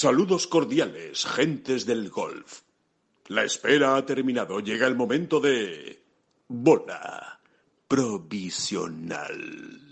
Saludos cordiales, gentes del golf. La espera ha terminado. Llega el momento de... Bola provisional.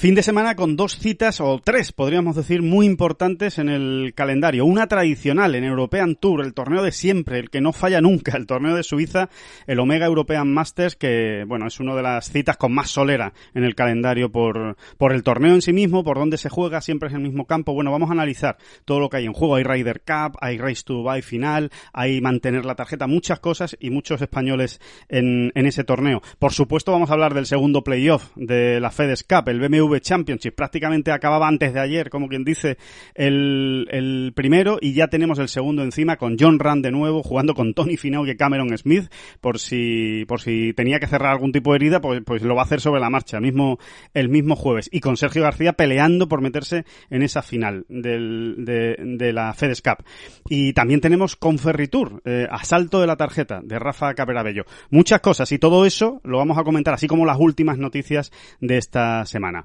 Fin de semana con dos citas, o tres podríamos decir, muy importantes en el calendario. Una tradicional en European Tour, el torneo de siempre, el que no falla nunca, el torneo de Suiza, el Omega European Masters, que bueno, es una de las citas con más solera en el calendario por, por el torneo en sí mismo, por donde se juega, siempre es el mismo campo. Bueno, vamos a analizar todo lo que hay en juego. Hay Ryder Cup, hay Race to Dubai final, hay mantener la tarjeta, muchas cosas y muchos españoles en, en ese torneo. Por supuesto, vamos a hablar del segundo playoff de la FedEx Cup, el BMW Championship. Prácticamente acababa antes de ayer, como quien dice, el, el primero y ya tenemos el segundo encima con John Rand de nuevo jugando con Tony Finau y Cameron Smith por si, por si tenía que cerrar algún tipo de herida, pues, pues lo va a hacer sobre la marcha, el mismo, el mismo jueves. Y con Sergio García peleando por meterse en esa final del, de, de la FedEx Cup. Y también tenemos con Ferritur, eh, asalto de la tarjeta de Rafa Caperabello. Muchas cosas y todo eso lo vamos a comentar, así como las últimas noticias de esta semana.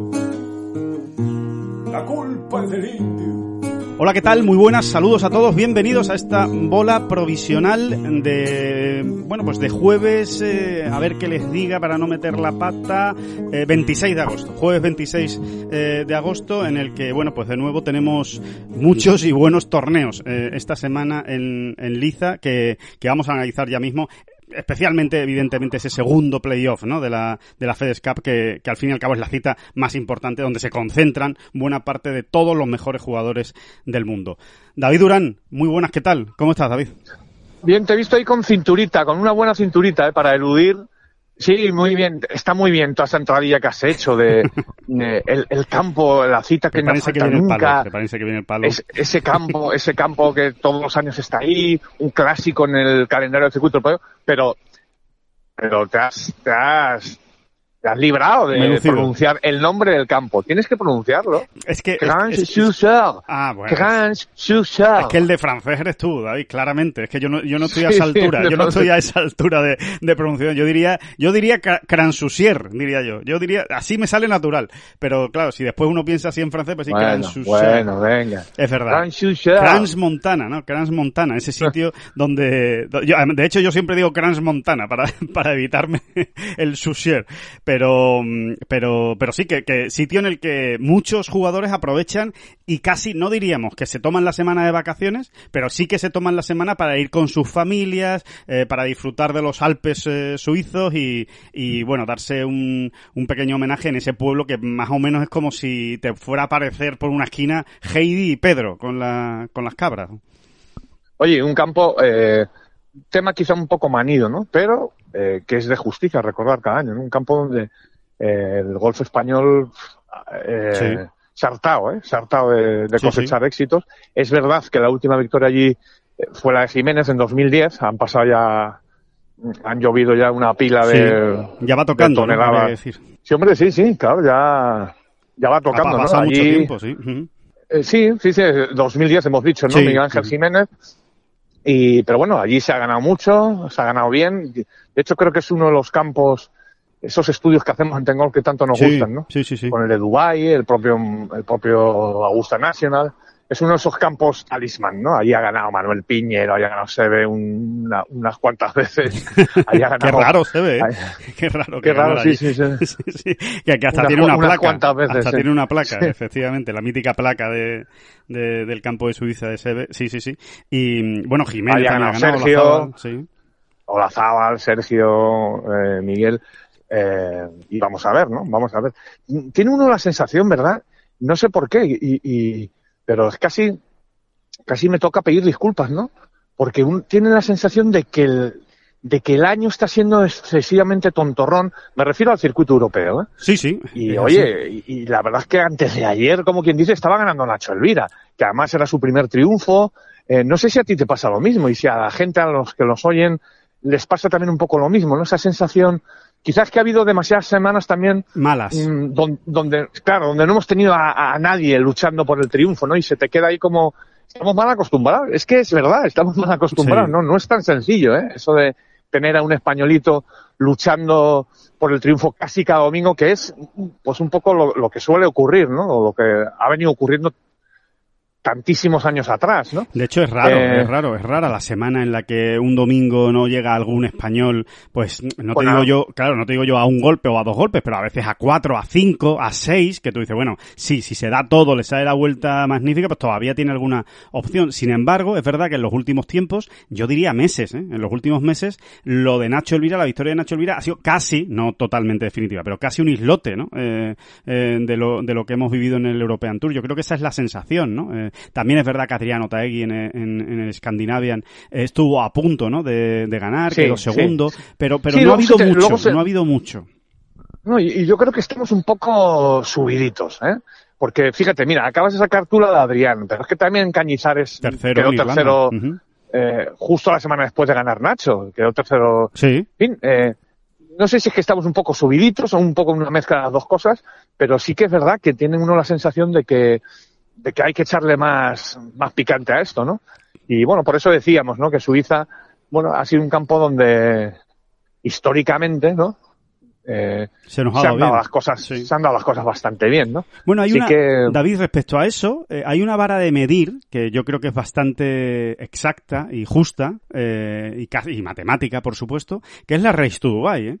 La culpa es del indio. Hola, ¿qué tal? Muy buenas, saludos a todos, bienvenidos a esta bola provisional de, bueno, pues de jueves, eh, a ver qué les diga para no meter la pata, eh, 26 de agosto, jueves 26 eh, de agosto, en el que, bueno, pues de nuevo tenemos muchos y buenos torneos eh, esta semana en, en Liza, que, que vamos a analizar ya mismo especialmente, evidentemente, ese segundo playoff ¿no? de, la, de la FedEx Cup, que, que, al fin y al cabo es la cita más importante donde se concentran buena parte de todos los mejores jugadores del mundo. David Durán, muy buenas, ¿qué tal? ¿Cómo estás, David? Bien, te he visto ahí con cinturita, con una buena cinturita, ¿eh? para eludir. Sí, muy bien, está muy bien toda esa entradilla que has hecho de, de el, el, campo, la cita que no falta que viene nunca. El palo, me parece que viene el palo. Es, ese campo, ese campo que todos los años está ahí, un clásico en el calendario del circuito pero, pero te has, te has, te has librado de Menucido. pronunciar el nombre del campo. Tienes que pronunciarlo. Es que. Grand es. Ah, bueno. Grand. Es que el de francés eres tú, David, claramente. Es que yo no, yo no estoy a esa altura. yo no estoy a esa altura de, de pronunciación. Yo diría, yo diría Cransusier, diría yo. Yo diría, así me sale natural. Pero claro, si después uno piensa así en francés, pues sí, bueno, Cransusier. Bueno, venga. Es verdad. Crans Montana, ¿no? Crans Montana, ese sitio donde, yo, de hecho yo siempre digo Crans Montana para, para evitarme el Susier. Pero, pero, pero sí, que, que, sitio en el que muchos jugadores aprovechan y casi no diríamos que se toman la semana de vacaciones, pero sí que se toman la semana para ir con sus familias, eh, para disfrutar de los Alpes eh, suizos y, y, bueno, darse un, un pequeño homenaje en ese pueblo que más o menos es como si te fuera a aparecer por una esquina Heidi y Pedro con, la, con las cabras. Oye, un campo, eh, tema quizá un poco manido, ¿no? Pero eh, que es de justicia recordar cada año, ¿no? Un campo donde eh, el golf español eh, sí. se ha hartado, ¿eh? Se ha hartado de, de cosechar sí, sí. éxitos. Es verdad que la última victoria allí eh, fue la de Jiménez en 2010. Han pasado ya, han llovido ya una pila de. Ya va tocando, de ¿no? decir. Sí, hombre, sí, sí, claro, ya, ya va tocando, ha ¿no? Allí, mucho tiempo, sí. Uh -huh. eh, sí, sí, sí, 2010 hemos dicho, ¿no? Miguel Ángel Jiménez. Y, pero bueno, allí se ha ganado mucho, se ha ganado bien. De hecho, creo que es uno de los campos, esos estudios que hacemos en Tengol que tanto nos sí, gustan, ¿no? Sí, sí, sí. Con el de Dubai, el propio, el propio Augusta National. Es uno de esos campos talismán, ¿no? Allí ha ganado Manuel Piñero, allí ha ganado una, unas cuantas veces. Allí ha ganado, qué raro Sebe, ¿eh? Qué raro. Qué, raro, sí, sí, sí, sí. Que, hasta tiene una placa. Cuantas veces, hasta tiene una placa, efectivamente. La mítica placa de, de, del campo de Suiza de Sebe. Sí, sí, sí. Y, bueno, Jiménez ha ganado, Sergio. Sí. Olazábal, Sergio, eh, Miguel. Eh, y vamos a ver, ¿no? Vamos a ver. Tiene uno la sensación, ¿verdad? No sé por qué, y, y pero es casi, casi me toca pedir disculpas, ¿no? Porque un, tiene la sensación de que el, de que el año está siendo excesivamente tontorrón. Me refiero al circuito europeo, ¿eh? Sí, sí. Y oye, y, y, la verdad es que antes de ayer, como quien dice, estaba ganando Nacho Elvira, que además era su primer triunfo. Eh, no sé si a ti te pasa lo mismo y si a la gente, a los que los oyen, les pasa también un poco lo mismo, ¿no? Esa sensación, quizás que ha habido demasiadas semanas también malas, mm, donde, claro, donde no hemos tenido a, nadie luchando por el triunfo, ¿no? Y se te queda ahí como, estamos mal acostumbrados. Es que es verdad, estamos mal acostumbrados, ¿no? No es tan sencillo, ¿eh? Eso de tener a un españolito luchando por el triunfo casi cada domingo, que es pues un poco lo, lo que suele ocurrir, ¿no? O lo que ha venido ocurriendo tantísimos años atrás, ¿no? De hecho es raro, eh, es raro, es rara la semana en la que un domingo no llega algún español, pues no te digo yo, claro, no te digo yo a un golpe o a dos golpes, pero a veces a cuatro, a cinco, a seis, que tú dices, bueno, sí, si se da todo, le sale la vuelta magnífica, pues todavía tiene alguna opción. Sin embargo, es verdad que en los últimos tiempos, yo diría meses, ¿eh? en los últimos meses, lo de Nacho Elvira, la victoria de Nacho Elvira ha sido casi, no totalmente definitiva, pero casi un islote, ¿no? Eh, eh de lo, de lo que hemos vivido en el European Tour. Yo creo que esa es la sensación, ¿no? También es verdad que Adriano Taegui en, el Scandinavian estuvo a punto, ¿no? De, ganar, quedó segundo, pero, pero no, ha habido mucho, no ha habido mucho. No, y, yo creo que estamos un poco subiditos, ¿eh? Porque fíjate, mira, acabas de sacar tú la de Adrián, pero es que también Cañizares tercero, quedó tercero eh, justo la semana después de ganar Nacho, quedó tercero. Sí. fin, eh, no sé si es que estamos un poco subiditos o un poco una mezcla de las dos cosas, pero sí que es verdad que tienen uno la sensación de que de que hay que echarle más, más picante a esto, ¿no? Y bueno, por eso decíamos, ¿no? Que Suiza, bueno, ha sido un campo donde históricamente, ¿no? Eh, se, nos ha han dado las cosas, se han dado las cosas bastante bien, ¿no? Bueno, hay una, David, respecto a eso, eh, hay una vara de medir que yo creo que es bastante exacta y justa eh, y, casi, y matemática, por supuesto, que es la Race to Dubai, ¿eh?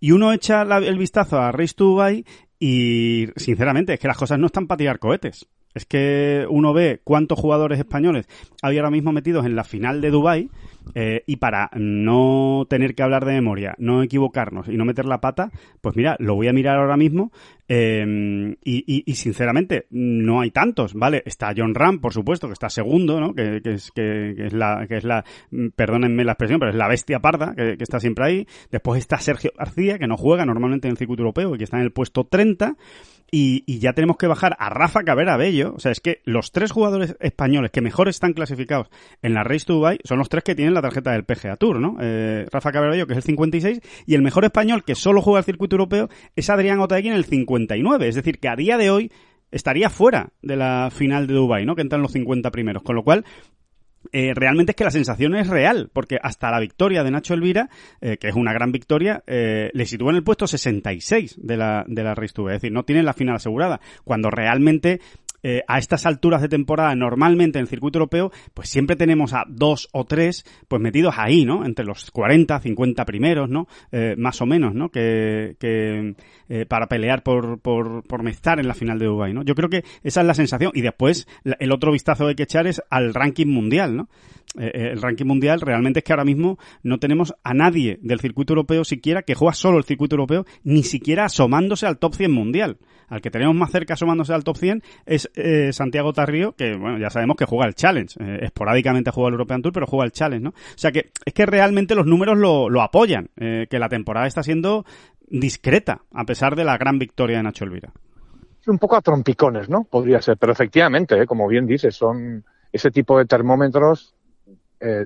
Y uno echa el vistazo a Race to Dubai y, sinceramente, es que las cosas no están para tirar cohetes. Es que uno ve cuántos jugadores españoles había ahora mismo metidos en la final de Dubai eh, y para no tener que hablar de memoria, no equivocarnos y no meter la pata, pues mira, lo voy a mirar ahora mismo eh, y, sinceramente no hay tantos, ¿vale? Está John Ram, por supuesto, que está segundo, ¿no? Que, es, que, es la, que es la, perdónenme la expresión, pero es la bestia parda que, que está siempre ahí. Después está Sergio García, que no juega normalmente en el circuito europeo y que está en el puesto 30. Y, ya tenemos que bajar a Rafa Cabrera Bello. O sea, es que los tres jugadores españoles que mejor están clasificados en la Race to Dubai son los tres que tienen la tarjeta del PGA Tour, ¿no? Eh, Rafa Cabrera Bello, que es el 56, y el mejor español que solo juega el circuito europeo es Adrián Otaegui en el 59. Es decir, que a día de hoy estaría fuera de la final de Dubai, ¿no? Que entran los 50 primeros. Con lo cual, eh, realmente es que la sensación es real, porque hasta la victoria de Nacho Elvira, eh, que es una gran victoria, eh, le sitúa en el puesto 66 de la, de la Race Es decir, no tiene la final asegurada, cuando realmente eh, a estas alturas de temporada, normalmente en el circuito europeo, pues siempre tenemos a dos o tres, pues metidos ahí, ¿no? Entre los 40, 50 primeros, ¿no? Eh, más o menos, ¿no? Que, que eh, para pelear por, por, por estar en la final de Dubai, ¿no? Yo creo que esa es la sensación. Y después, el otro vistazo que hay que echar es al ranking mundial, ¿no? el ranking mundial realmente es que ahora mismo no tenemos a nadie del circuito europeo siquiera que juega solo el circuito europeo, ni siquiera asomándose al top 100 mundial. Al que tenemos más cerca asomándose al top 100 es eh, Santiago Tarrío, que bueno, ya sabemos que juega el Challenge. Eh, esporádicamente juega el European Tour, pero juega el Challenge, ¿no? O sea que es que realmente los números lo, lo apoyan, eh, que la temporada está siendo discreta, a pesar de la gran victoria de Nacho Elvira. Un poco a trompicones, ¿no? Podría ser, pero efectivamente, como bien dices, son ese tipo de termómetros,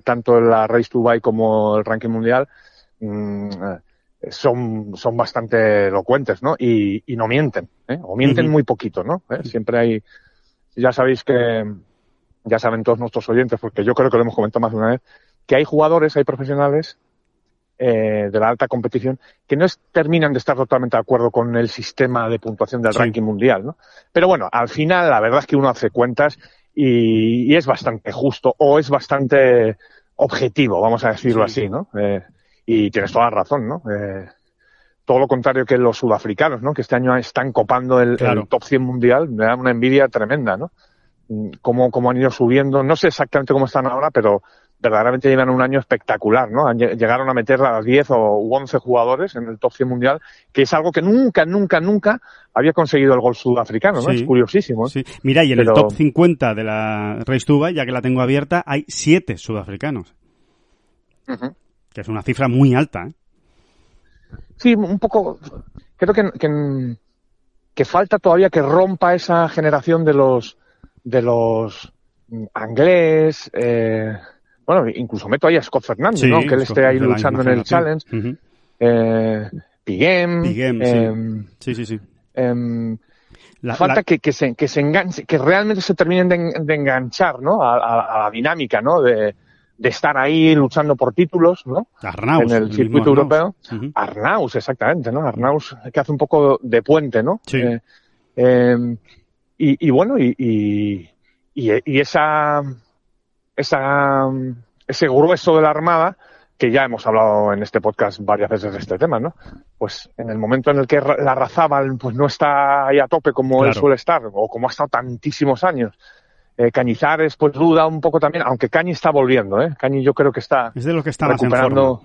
tanto en la Race to como el ranking mundial, mm, son, son bastante elocuentes, ¿no? Y, y no mienten, ¿eh? O mienten muy poquito, ¿no? ¿Eh? Siempre hay, ya sabéis que, ya saben todos nuestros oyentes, porque yo creo que lo hemos comentado más de una vez, que hay jugadores, hay profesionales eh, de la alta competición que no terminan de estar totalmente de acuerdo con el sistema de puntuación del ranking mundial, ¿no? Pero bueno, al final la verdad es que uno hace cuentas y, y es bastante justo o es bastante objetivo, vamos a decirlo así, ¿no? Eh, y tienes toda la razón, ¿no? Eh, todo lo contrario que los sudafricanos, ¿no? Que este año están copando el, top 100 mundial, me da una envidia tremenda, ¿no? Mm, cómo, cómo han ido subiendo, no sé exactamente cómo están ahora, pero verdaderamente llevan un año espectacular, ¿no? Llegaron a meter a 10 o 11 jugadores en el top 100 mundial, que es algo que nunca, nunca, nunca había conseguido el gol sudafricano, ¿no? es curiosísimo. Sí. Mira, y en el top 50 de la Race Tuba, ya que la tengo abierta, hay 7 sudafricanos que es una cifra muy alta. ¿eh? Sí, un poco. Creo que, que, falta todavía que rompa esa generación de los de los Anglés, eh, bueno, incluso meto ahí a Scott Fernández, ¿no? Que él esté ahí luchando en el Challenge. eh, Piguem. Piguem, em, sí. sí, sí, em, falta Que, que, se, que se enganche, que realmente se terminen de, enganchar, ¿no? A, a, la dinámica, ¿no? De, de estar ahí luchando por títulos, ¿no? Arnaus, en el circuito europeo. Arnaus, exactamente, ¿no? Arnaus que hace un poco de puente, ¿no? Sí. Eh, em, y, y, bueno, y, y, y, esa, esa, ese grueso de la Armada, que ya hemos hablado en este podcast varias veces de este tema, ¿no? Pues en el momento en el que la Razábal pues no está ahí a tope como él suele estar, o como ha estado tantísimos años, eh, Cañizares pues duda un poco también, aunque Cañi está volviendo, ¿eh? Cañi yo creo que está es de lo que está recuperando.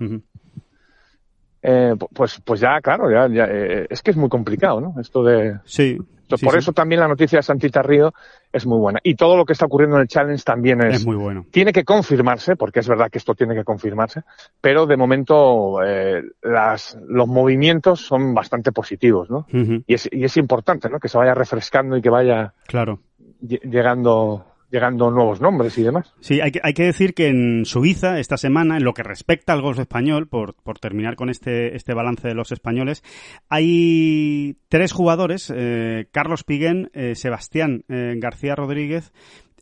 eh, pues, pues ya, claro, ya, ya eh, es que es muy complicado, ¿no? Esto de. Sí, por eso también la noticia de Santita Río es muy buena. Y todo lo que está ocurriendo en el Challenge también es, muy bueno. Tiene que confirmarse, porque es verdad que esto tiene que confirmarse, pero de momento eh, las, los movimientos son bastante positivos, ¿no? y, es, y es importante, ¿no? Que se vaya refrescando y que vaya claro. Llegando llegando nuevos nombres y demás. Sí, hay que, hay que decir que en Suiza, esta semana, en lo que respecta al golf español, por, por terminar con este, este balance de los españoles, hay tres jugadores, eh, Carlos Piguén, eh, Sebastián eh, García Rodríguez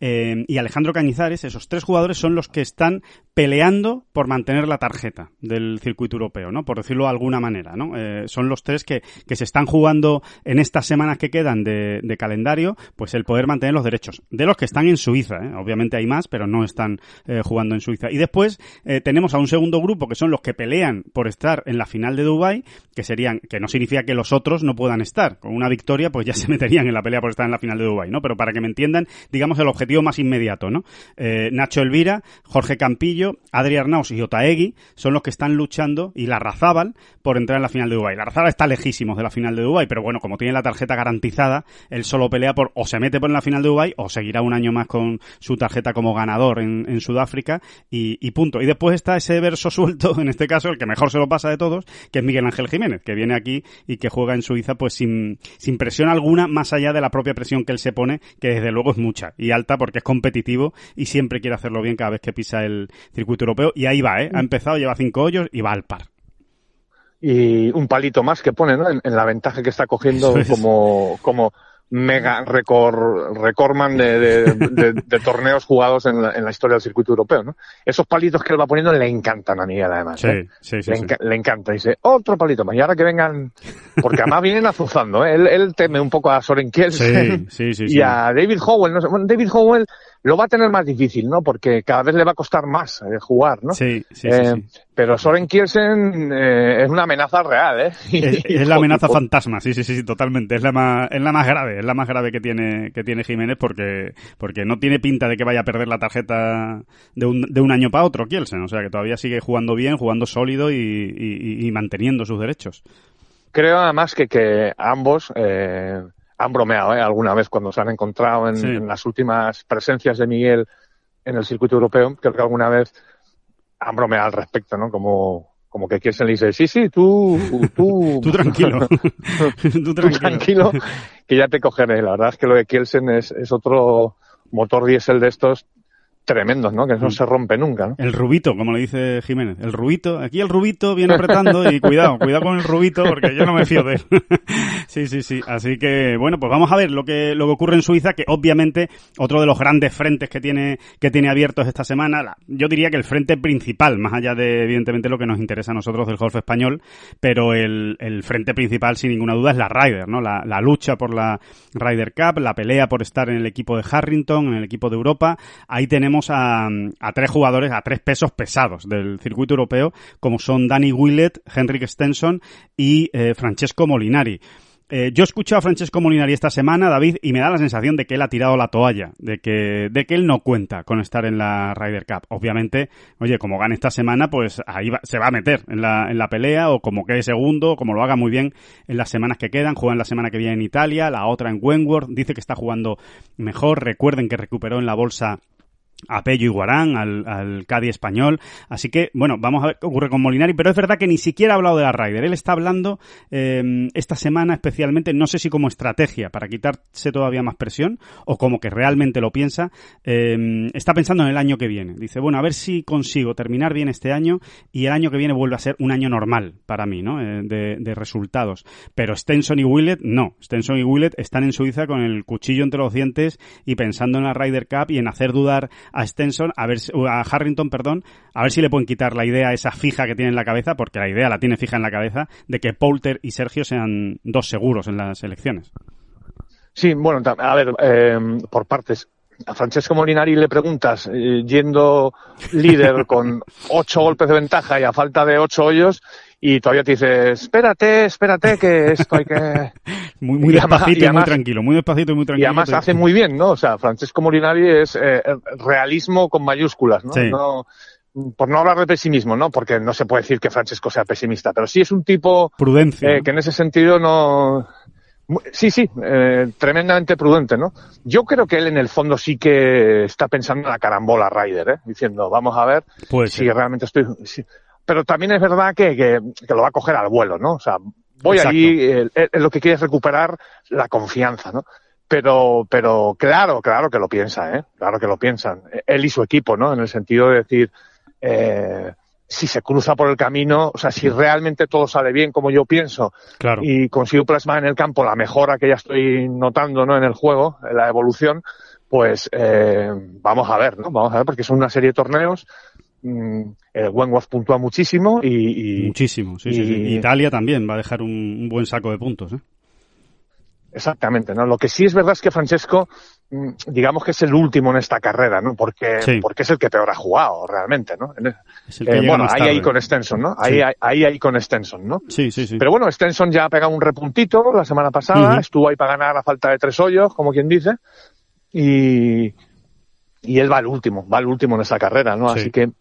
eh, y Alejandro Cañizares, esos tres jugadores son los que están peleando por mantener la tarjeta del circuito europeo, ¿no? Por decirlo de alguna manera, ¿no? Eh, son los tres que, que, se están jugando en estas semanas que quedan de, calendario, pues el poder mantener los derechos. De los que están en Suiza, ¿eh? Obviamente hay más, pero no están jugando en Suiza. Y después tenemos a un segundo grupo que son los que pelean por estar en la final de Dubai, que serían, que no significa que los otros no puedan estar. Con una victoria, pues ya se meterían en la pelea por estar en la final de Dubai, ¿no? Pero para que me entiendan, digamos el objetivo más inmediato, ¿no? Eh, Nacho Elvira, Jorge Campillo, Adri Arnaus y Otaegui son los que están luchando y la Razábal por entrar en la final de Dubái. La Razábal está lejísimos de la final de Dubái, pero bueno, como tiene la tarjeta garantizada, él solo pelea por o se mete por la final de Dubái o seguirá un año más con su tarjeta como ganador en, Sudáfrica y, y, punto. Y después está ese verso suelto, en este caso, el que mejor se lo pasa de todos, que es Miguel Ángel Jiménez, que viene aquí y que juega en Suiza pues sin, sin presión alguna, más allá de la propia presión que él se pone, que desde luego es mucha y alta porque es competitivo y siempre quiere hacerlo bien cada vez que pisa el circuito europeo y ahí va, ¿eh? Ha empezado, lleva cinco hoyos y va al par. Y un palito más que pone, ¿no? En, en la ventaja que está cogiendo como, como mega record, recordman de, de, de, de, torneos jugados en la, en la, historia del circuito europeo, ¿no? Esos palitos que él va poniendo le encantan a Miguel, además. Sí, ¿eh? sí, sí, le, sí. enca le, encanta. Dice, otro palito más. Y ahora que vengan, porque además vienen azuzando, ¿eh? Él, él teme un poco a Soren Kielsen sí, sí, y a David Howell. No sé, bueno, David Howell lo va a tener más difícil, ¿no? Porque cada vez le va a costar más eh, jugar, ¿no? Sí, sí, eh, sí, Pero Soren Kielsen eh, es una amenaza real, ¿eh? Es, es la amenaza fantasma, sí, sí, sí, totalmente. Es la más, es la más grave, es la más grave que tiene, que tiene Jiménez porque, porque no tiene pinta de que vaya a perder la tarjeta de un, de un año para otro Kielsen. O sea que todavía sigue jugando bien, jugando sólido y, y, y manteniendo sus derechos. Creo además que, que ambos, eh, han bromeado ¿eh? alguna vez cuando se han encontrado en, Sí. en, las últimas presencias de Miguel en el circuito europeo. Creo que alguna vez han bromeado al respecto, ¿no? Como, como que Kielsen le dice, sí, sí, tú, tú, tú tranquilo. tú, tranquilo. tranquilo. que ya te cogeré. La verdad es que lo de Kielsen es, es otro motor diésel de estos tremendos, ¿no? Que no se rompe nunca, ¿no? El rubito, como le dice Jiménez. El rubito, aquí el rubito viene apretando y cuidado, cuidado con el rubito porque yo no me fío de él. sí, sí, sí. Así que, bueno, pues vamos a ver lo que, lo que ocurre en Suiza, que obviamente otro de los grandes frentes que tiene, que tiene abiertos esta semana, la, yo diría que el frente principal, más allá de, evidentemente, lo que nos interesa a nosotros del golf español, pero el, el frente principal, sin ninguna duda, es la Ryder, ¿no? La, la lucha por la Ryder Cup, la pelea por estar en el equipo de Harrington, en el equipo de Europa. Ahí tenemos a, tres jugadores, a tres pesos pesados del circuito europeo, como son Danny Willett, Henrik Stenson y eh, Francesco Molinari. Eh, yo he escuchado a Francesco Molinari esta semana, David, y me da la sensación de que él ha tirado la toalla, de que, de que él no cuenta con estar en la Ryder Cup. Obviamente, oye, como gane esta semana, pues ahí va, se va a meter en la, en la pelea, o como quede segundo, como lo haga muy bien en las semanas que quedan. Juega en la semana que viene en Italia, la otra en Wentworth. Dice que está jugando mejor. Recuerden que recuperó en la bolsa a Pello y Guarán, al, al Cádiz español. Así que, bueno, vamos a ver qué ocurre con Molinari, pero es verdad que ni siquiera ha hablado de la Ryder. Él está hablando eh, esta semana especialmente, no sé si como estrategia para quitarse todavía más presión o como que realmente lo piensa, eh, está pensando en el año que viene. Dice, bueno, a ver si consigo terminar bien este año y el año que viene vuelve a ser un año normal para mí, ¿no? Eh, de, de, resultados. Pero Stenson y Willett, no. Stenson y Willett están en Suiza con el cuchillo entre los dientes y pensando en la Ryder Cup y en hacer dudar a Stenson, a ver, a Harrington, perdón, a ver si le pueden quitar la idea esa fija que tiene en la cabeza, porque la idea la tiene fija en la cabeza, de que Poulter y Sergio sean dos seguros en las elecciones. Sí, bueno, a ver, eh, por partes. A Francesco Molinari le preguntas, eh, yendo líder con ocho golpes de ventaja y a falta de ocho hoyos, y todavía te dice, espérate, espérate, que esto hay que... muy, muy despacito y, además, y, muy tranquilo, muy despacito y muy tranquilo. Y además pero... hace muy bien, ¿no? O sea, Francesco Molinari es eh, realismo con mayúsculas, ¿no? Sí. no por no hablar de pesimismo, ¿no? Porque no se puede decir que Francesco sea pesimista, pero sí es un tipo Prudencia, eh, ¿no? que en ese sentido no... Sí, sí, eh, tremendamente prudente, ¿no? Yo creo que él en el fondo sí que está pensando en la carambola Ryder, ¿eh? Diciendo, vamos a ver si realmente estoy... Pero también es verdad que, que, que, lo va a coger al vuelo, ¿no? O sea, voy Exacto. allí, eh, eh, lo que quiere es recuperar la confianza, ¿no? Pero, pero claro, claro que lo piensa, ¿eh? Claro que lo piensan. Él y su equipo, ¿no? En el sentido de decir, eh, si se cruza por el camino, o sea, si realmente todo sale bien como yo pienso claro. y consigo plasmar en el campo la mejora que ya estoy notando, ¿no? En el juego, en la evolución, pues eh, vamos a ver, ¿no? Vamos a ver, porque son una serie de torneos. Mm, el Wentworth puntúa muchísimo y, y muchísimo, sí, y, sí, sí. Italia también va a dejar un, un buen saco de puntos, ¿eh? Exactamente, ¿no? Lo que sí es verdad es que Francesco, mm, digamos que es el último en esta carrera, ¿no? Porque, sí. porque es el que peor ha jugado realmente, ¿no? Es el que eh, bueno, ahí tarde. ahí con Stenson, ¿no? Ahí, sí. ahí, ahí, ahí con Stenson, ¿no? Sí, sí, sí. Pero bueno, Stenson ya ha pegado un repuntito la semana pasada, uh -huh. estuvo ahí para ganar a falta de tres hoyos, como quien dice, y, y él va al último, va al último en esa carrera, ¿no? Sí. Así que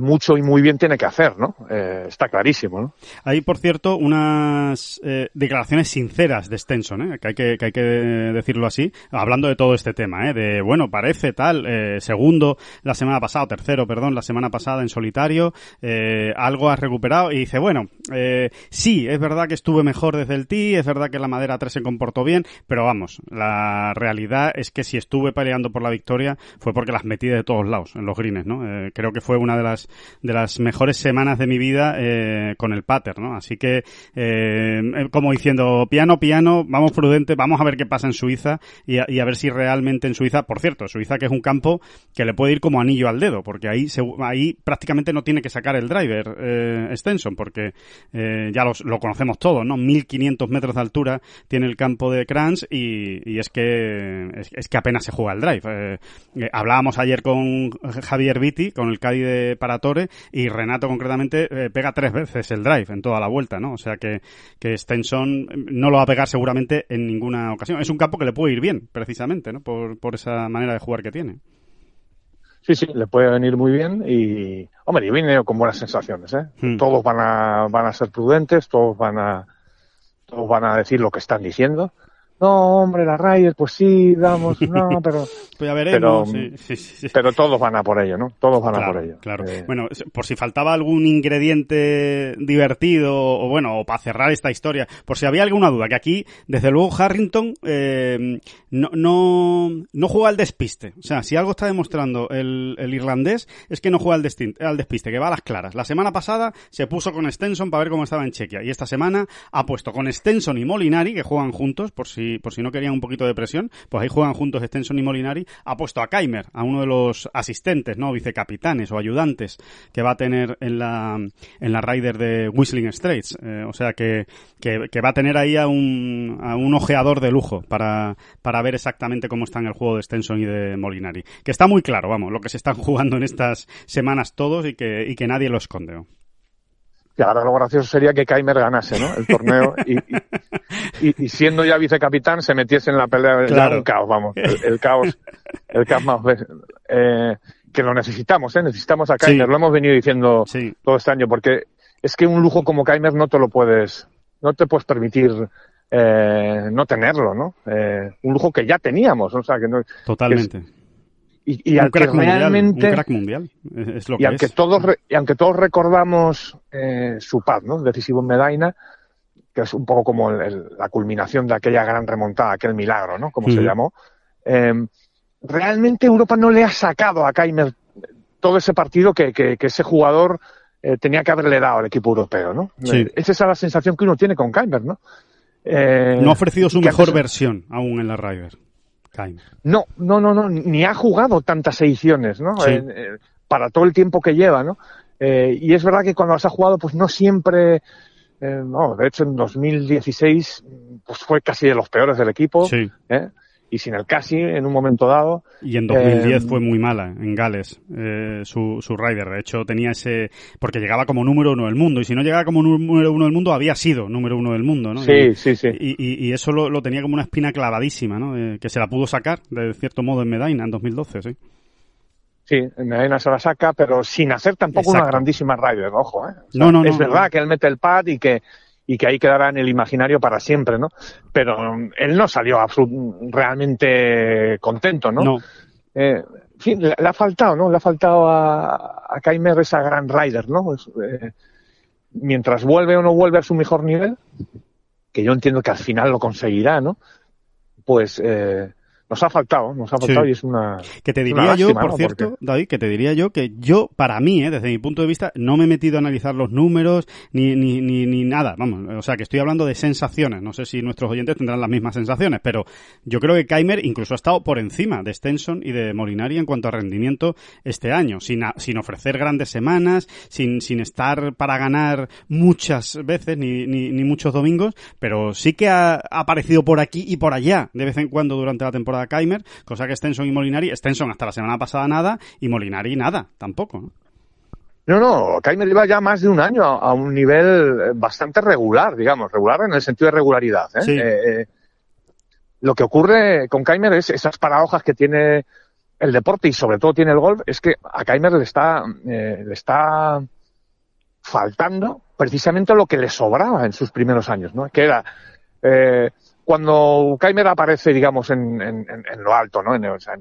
mucho y muy bien tiene que hacer, ¿no? Eh, está clarísimo, ¿no? Hay, por cierto, unas eh, declaraciones sinceras de Stenson, ¿eh? que, hay que, que hay que decirlo así, hablando de todo este tema, ¿eh? de, bueno, parece tal, eh, segundo la semana pasada, tercero, perdón, la semana pasada en solitario, algo has recuperado, y dice, bueno, sí, es verdad que estuve mejor desde el tee, es verdad que la madera 3 se comportó bien, pero vamos, la realidad es que si estuve peleando por la victoria fue porque las metí de todos lados, en los greens, ¿no? Creo que fue una de las de las mejores semanas de mi vida eh, con el pater, ¿no? Así que, eh, como diciendo, piano, piano, vamos prudente, vamos a ver qué pasa en Suiza y a, ver si realmente en Suiza, por cierto, Suiza que es un campo que le puede ir como anillo al dedo, porque ahí, ahí prácticamente no tiene que sacar el driver eh, Stenson, porque eh, ya lo conocemos todos, ¿no? 1500 metros de altura tiene el campo de Kranz y, es que es, que apenas se juega el drive. Eh, eh, hablábamos ayer con Javier Vitti, con el Cádiz de para Tore y Renato concretamente eh, pega tres veces el drive en toda la vuelta, ¿no? O sea que, que Stenson no lo va a pegar seguramente en ninguna ocasión. Es un campo que le puede ir bien, precisamente, ¿no? Por, por esa manera de jugar que tiene. Sí, sí, le puede venir muy bien y, hombre, y viene con buenas sensaciones, ¿eh? Hmm. Todos van a, van a ser prudentes, todos van a, todos van a decir lo que están diciendo no, hombre, la Ryder, pues sí, damos, no, pero... pues ya veremos, pero, sí, sí, sí. pero todos van a por ello, ¿no? Todos van claro, a por ello. Claro, eh... Bueno, por si faltaba algún ingrediente divertido, o bueno, o para cerrar esta historia, por si había alguna duda, que aquí, desde luego, Harrington eh, no, no, no juega al despiste. O sea, si algo está demostrando el, el irlandés, es que no juega al, destinte, al despiste, que va a las claras. La semana pasada se puso con Stenson para ver cómo estaba en Chequia, y esta semana ha puesto con Stenson y Molinari, que juegan juntos, por si por si no querían un poquito de presión, pues ahí juegan juntos Stenson y Molinari, ha puesto a Keimer, a uno de los asistentes, ¿no? Vicecapitanes o ayudantes que va a tener en la, en la Ryder de Whistling Straits. Eh, o sea que, que, va a tener ahí a un, a un ojeador de lujo para, para ver exactamente cómo está en el juego de Stenson y de Molinari. Que está muy claro, vamos, lo que se están jugando en estas semanas todos y que, y que nadie lo esconde. ¿no? Y ahora lo gracioso sería que Keimer ganase, ¿no? El torneo y, y, y, siendo ya vicecapitán se metiese en la pelea. Claro. Ya un caos, vamos. El, el caos, el caos más. Eh, que lo necesitamos, ¿eh? Necesitamos a Keimer. Sí. Lo hemos venido diciendo sí. todo este año porque es que un lujo como Keimer no te lo puedes, no te puedes permitir eh, no tenerlo, ¿no? Eh, un lujo que ya teníamos, o sea, que no. Totalmente. Que es, y, y crack realmente un crack mundial es lo y aunque todos y aunque todos recordamos eh, su paz no decisivo en Medina que es un poco como la culminación de aquella gran remontada aquel milagro no como se llamó. Eh, realmente Europa no le ha sacado a Kaimer todo ese partido que, que, ese jugador eh, tenía que haberle dado al equipo europeo no esa es la sensación que uno tiene con Kaimer no no ha ofrecido su mejor versión aún en la Ryder no, no, no, no, ni ha jugado tantas ediciones, ¿no? Eh, para todo el tiempo que lleva, ¿no? Eh, y es verdad que cuando las ha jugado, pues no siempre, eh, no, de hecho en 2016, pues fue casi de los peores del equipo. Sí. Y sin el casi en un momento dado. Y en 2010 eh, fue muy mala en Gales eh, su, su rider. De hecho, tenía ese. Porque llegaba como número uno del mundo. Y si no llegaba como número uno del mundo, había sido número uno del mundo, ¿no? Sí, y, sí, sí. Y, y, eso lo, lo, tenía como una espina clavadísima, ¿no? Eh, que se la pudo sacar, de cierto modo, en Medina en 2012, sí. Sí, en Medina se la saca, pero sin hacer tampoco una grandísima rider, ojo, ¿eh? no, no, es verdad que él mete el pad y que y que ahí quedará en el imaginario para siempre, ¿no? Pero él no salió realmente contento, ¿no? No. Eh, en fin, le, ha faltado, ¿no? Le ha faltado a, a Kaimer esa gran rider, ¿no? Pues, eh, mientras vuelve o no vuelve a su mejor nivel, que yo entiendo que al final lo conseguirá, ¿no? Pues eh, nos ha faltado, nos ha faltado y es una. Que te diría yo, por cierto, David, que te diría yo que yo, para mí, eh, desde mi punto de vista, no me he metido a analizar los números ni, ni, ni, ni nada. Vamos, o sea, que estoy hablando de sensaciones. No sé si nuestros oyentes tendrán las mismas sensaciones, pero yo creo que Kaimer incluso ha estado por encima de Stenson y de Molinari en cuanto a rendimiento este año, sin, sin ofrecer grandes semanas, sin, sin estar para ganar muchas veces ni, ni, ni muchos domingos, pero sí que ha aparecido por aquí y por allá de vez en cuando durante la temporada Kaimer, cosa que Stenson y Molinari, Stenson hasta la semana pasada nada y Molinari nada, tampoco. ¿no? No, no, Kaimer lleva ya más de un año a, un nivel bastante regular, digamos, regular en el sentido de regularidad. ¿eh? Eh, eh, lo que ocurre con Kaimer es esas paradojas que tiene el deporte y sobre todo tiene el golf, es que a Kaimer le está, le está faltando precisamente lo que le sobraba en sus primeros años, ¿no? Que era cuando Kaimer aparece, digamos, en, en, en lo alto, ¿no? En, sea,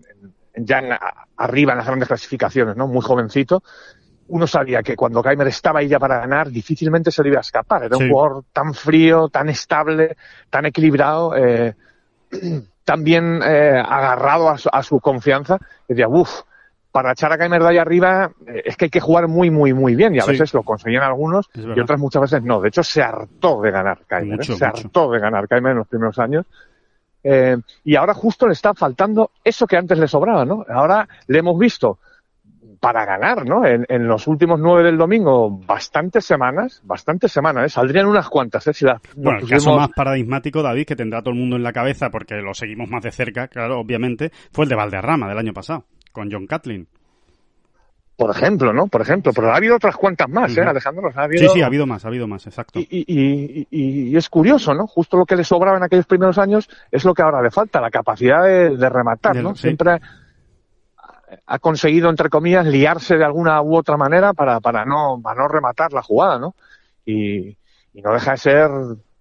ya arriba en las grandes clasificaciones, ¿no? Muy jovencito, uno sabía que cuando Kaimer estaba ahí ya para ganar, difícilmente se le iba a escapar. Era un jugador tan frío, tan estable, tan equilibrado, eh, tan bien eh, agarrado a su, a su confianza, que decía, uff, para echar a Kaimer de ahí arriba eh, es que hay que jugar muy, muy, muy bien y a veces lo conseguían algunos y otras muchas veces no. De hecho, se hartó de ganar Kaimer, ¿eh? se hartó de ganar Kaimer en los primeros años. Eh, y ahora justo le está faltando eso que antes le sobraba, ¿no? Ahora le hemos visto para ganar, ¿no? En, en los últimos nueve del domingo, bastantes semanas, bastantes semanas, ¿eh? Saldrían unas cuantas, ¿eh? Si bueno, el caso más paradigmático, David, que tendrá todo el mundo en la cabeza porque lo seguimos más de cerca, claro, obviamente, fue el de Valderrama del año pasado con John Catlin. Por ejemplo, ¿no? Por ejemplo, pero ha habido otras cuantas más, ¿eh, Alejandro? Ha habido... Sí, sí, ha habido más, ha habido más, exacto. Y, y, y, y, es curioso, ¿no? Justo lo que le sobraba en aquellos primeros años es lo que ahora le falta, la capacidad de, de rematar, ¿no? Sí. Siempre ha conseguido, entre comillas, liarse de alguna u otra manera para, para, no, para no rematar la jugada, ¿no? Y, y no deja de ser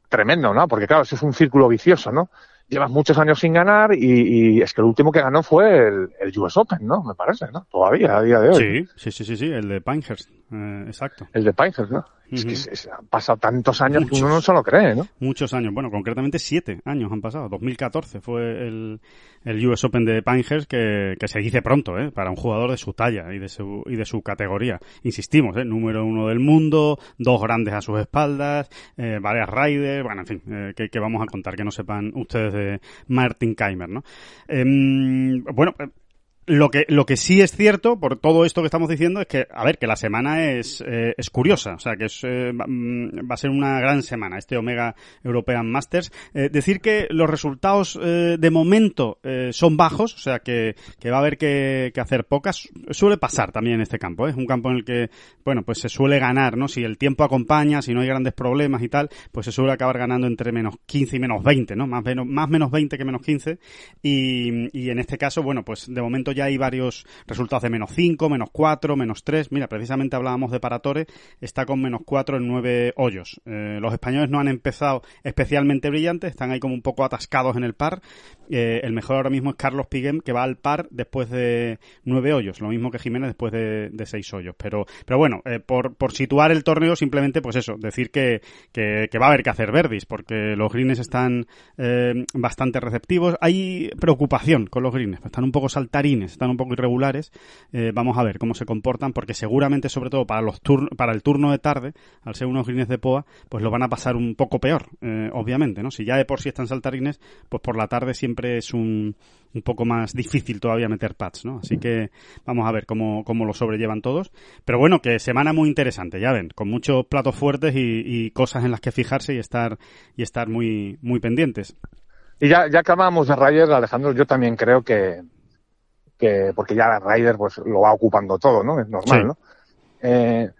tremendo, ¿no? Porque claro, eso es un círculo vicioso, ¿no? Llevas muchos años sin ganar y, y, es que el último que ganó fue el, el, US Open, ¿no? Me parece, ¿no? Todavía, a día de hoy. Sí, sí, sí, sí, sí el de Pinehurst, eh, exacto. El de Pinehurst, ¿no? Es que se, han pasado tantos años muchos, que uno no se lo cree, ¿no? Muchos años, bueno, concretamente siete años han pasado. 2014 fue el, el US Open de Pinehurst que, que se dice pronto, ¿eh? Para un jugador de su talla y de su, y de su categoría. Insistimos, ¿eh? Número uno del mundo, dos grandes a sus espaldas, eh, varias riders, bueno, en fin, eh, que, que, vamos a contar que no sepan ustedes de Martin Keimer, ¿no? Em, bueno, lo que, lo que sí es cierto, por todo esto que estamos diciendo, es que, a ver, que la semana es, eh, es curiosa, o sea, que es, eh, va a ser una gran semana, este Omega European Masters. Eh, decir que los resultados de momento son bajos, o sea, que, que va a haber que, que, hacer pocas, suele pasar también en este campo, es un campo en el que, bueno, pues se suele ganar, ¿no? Si el tiempo acompaña, si no hay grandes problemas y tal, pues se suele acabar ganando entre menos 15 y menos 20, ¿no? Más menos, más menos 20 que menos 15, y, y en este caso, bueno, pues de momento ya hay varios resultados de menos 5, menos 4, menos 3. Mira, precisamente hablábamos de Paratore, está con menos 4 en 9 hoyos. Eh, los españoles no han empezado especialmente brillantes, están ahí como un poco atascados en el par. Eh, el mejor ahora mismo es Carlos Piguem, que va al par después de 9 hoyos, lo mismo que Jiménez después de, de 6 hoyos. Pero, pero bueno, eh, por, por situar el torneo, simplemente, pues eso, decir que, que, va a haber que hacer verdis, porque los greens están bastante receptivos. Hay preocupación con los greens, están un poco saltarines, están un poco irregulares. Eh, vamos a ver cómo se comportan, porque seguramente, sobre todo para los turn para el turno de tarde, al ser unos greens de poa, pues lo van a pasar un poco peor, eh, obviamente, ¿no? Si ya de por sí están saltarines, pues por la tarde siempre es un, un poco más difícil todavía meter pads, ¿no? Así que vamos a ver cómo, cómo lo sobrellevan todos. Pero bueno, que semana muy interesante, ya ven, con muchos platos fuertes y, cosas en las que fijarse y estar, y estar muy, muy pendientes. Y ya, ya hablábamos de Ryder, Alejandro, yo también creo que, que porque ya Ryder pues lo va ocupando todo, ¿no? Es normal, Sí. ¿no? Eh,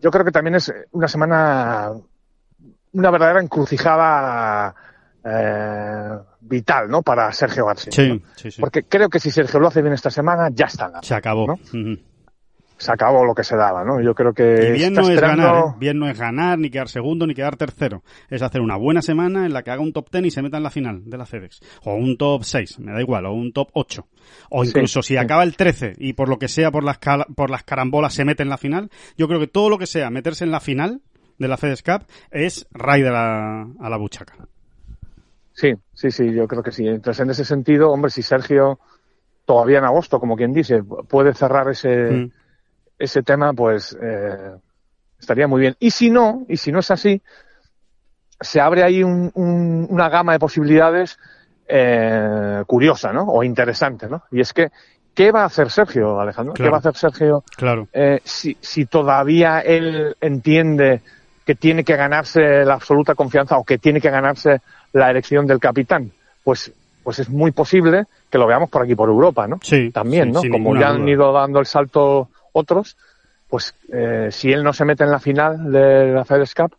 yo creo que también es una semana, una verdadera encrucijada eh, vital, ¿no? Para Sergio García. ¿no? Sí, sí, sí. Porque creo que si Sergio lo hace bien esta semana, ya está. Se acabó. ¿no? Ujú. Se acabó lo que se daba, ¿no? Yo creo que Y bien no es esperando- ganar, ¿eh? bien no es ganar, ni quedar segundo, ni quedar tercero. Es hacer una buena semana en la que haga un top 10 y se meta en la final de la FedEx. O un top 6, me da igual, o un top 8. O Sí, incluso si sí. acaba el 13 y por lo que sea, por las, por las carambolas se mete en la final, yo creo que todo lo que sea meterse en la final de la FedEx Cup es Ryder a, a la buchaca. Sí, sí, sí, yo creo que sí. Entonces, en ese sentido, hombre, si Sergio todavía en agosto, como quien dice, puede cerrar ese, Mm. Ese tema, pues eh, estaría muy bien. Y si no, y si no es así, se abre ahí un- un- una gama de posibilidades eh, curiosa, ¿no? O interesante, ¿no? Y es que, ¿qué va a hacer Sergio, Alejandro? ¿Qué va a hacer Sergio Claro. eh, si, si todavía él entiende que tiene que ganarse la absoluta confianza o que tiene que ganarse la elección del capitán, pues, pues es muy posible que lo veamos por aquí, por Europa, ¿no? Sí. También, sí, ¿no? Como ya han ido dando el salto otros, pues eh, si él no se mete en la final de la FedEx Cup,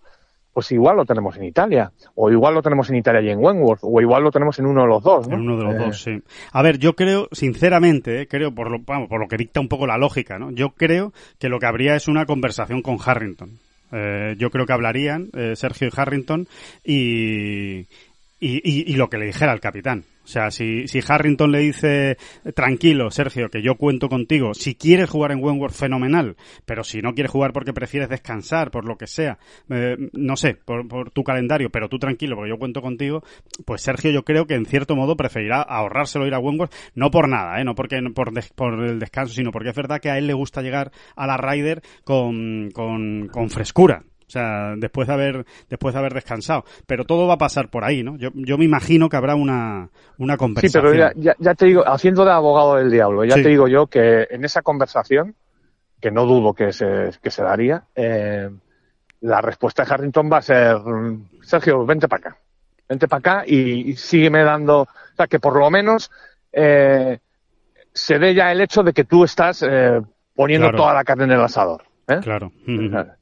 pues igual lo tenemos en Italia, o igual lo tenemos en Italia y en Wentworth, o igual lo tenemos en uno de los dos, ¿no? En uno de los Eh, dos, sí. A ver, yo creo, sinceramente, eh, creo, por lo, vamos, por lo que dicta un poco la lógica, ¿no? Yo creo que lo que habría es una conversación con Harrington. Eh, yo creo que hablarían eh, Sergio y Harrington y, y, y, y lo que le dijera al capitán. Sea, si, si Harrington le dice, tranquilo, Sergio, que yo cuento contigo, si quieres jugar en Wentworth, fenomenal, pero si no quieres jugar porque prefieres descansar, por lo que sea, eh, no sé, por, por tu calendario, pero tú tranquilo, porque yo cuento contigo, pues Sergio yo creo que en cierto modo preferirá ahorrárselo ir a Wentworth, no por nada, ¿eh? no porque por, por el descanso, sino porque es verdad que a él le gusta llegar a la Ryder con, con, con frescura. O sea, después de haber, después de haber descansado. Pero todo va a pasar por ahí, ¿no? Yo, yo me imagino que habrá una, una Sí, conversación. pero ya, ya, ya te digo, haciendo de abogado del diablo, ya Sí. te digo yo que en esa conversación, que no dudo que se, que se daría, eh, la respuesta de Harrington va a ser, mm, Sergio, vente para acá. Vente para acá y, y sígueme dando, o sea, que por lo menos eh, se dé ya el hecho de que tú estás eh, poniendo Claro. toda la carne en el asador. ¿eh? Claro. Sea,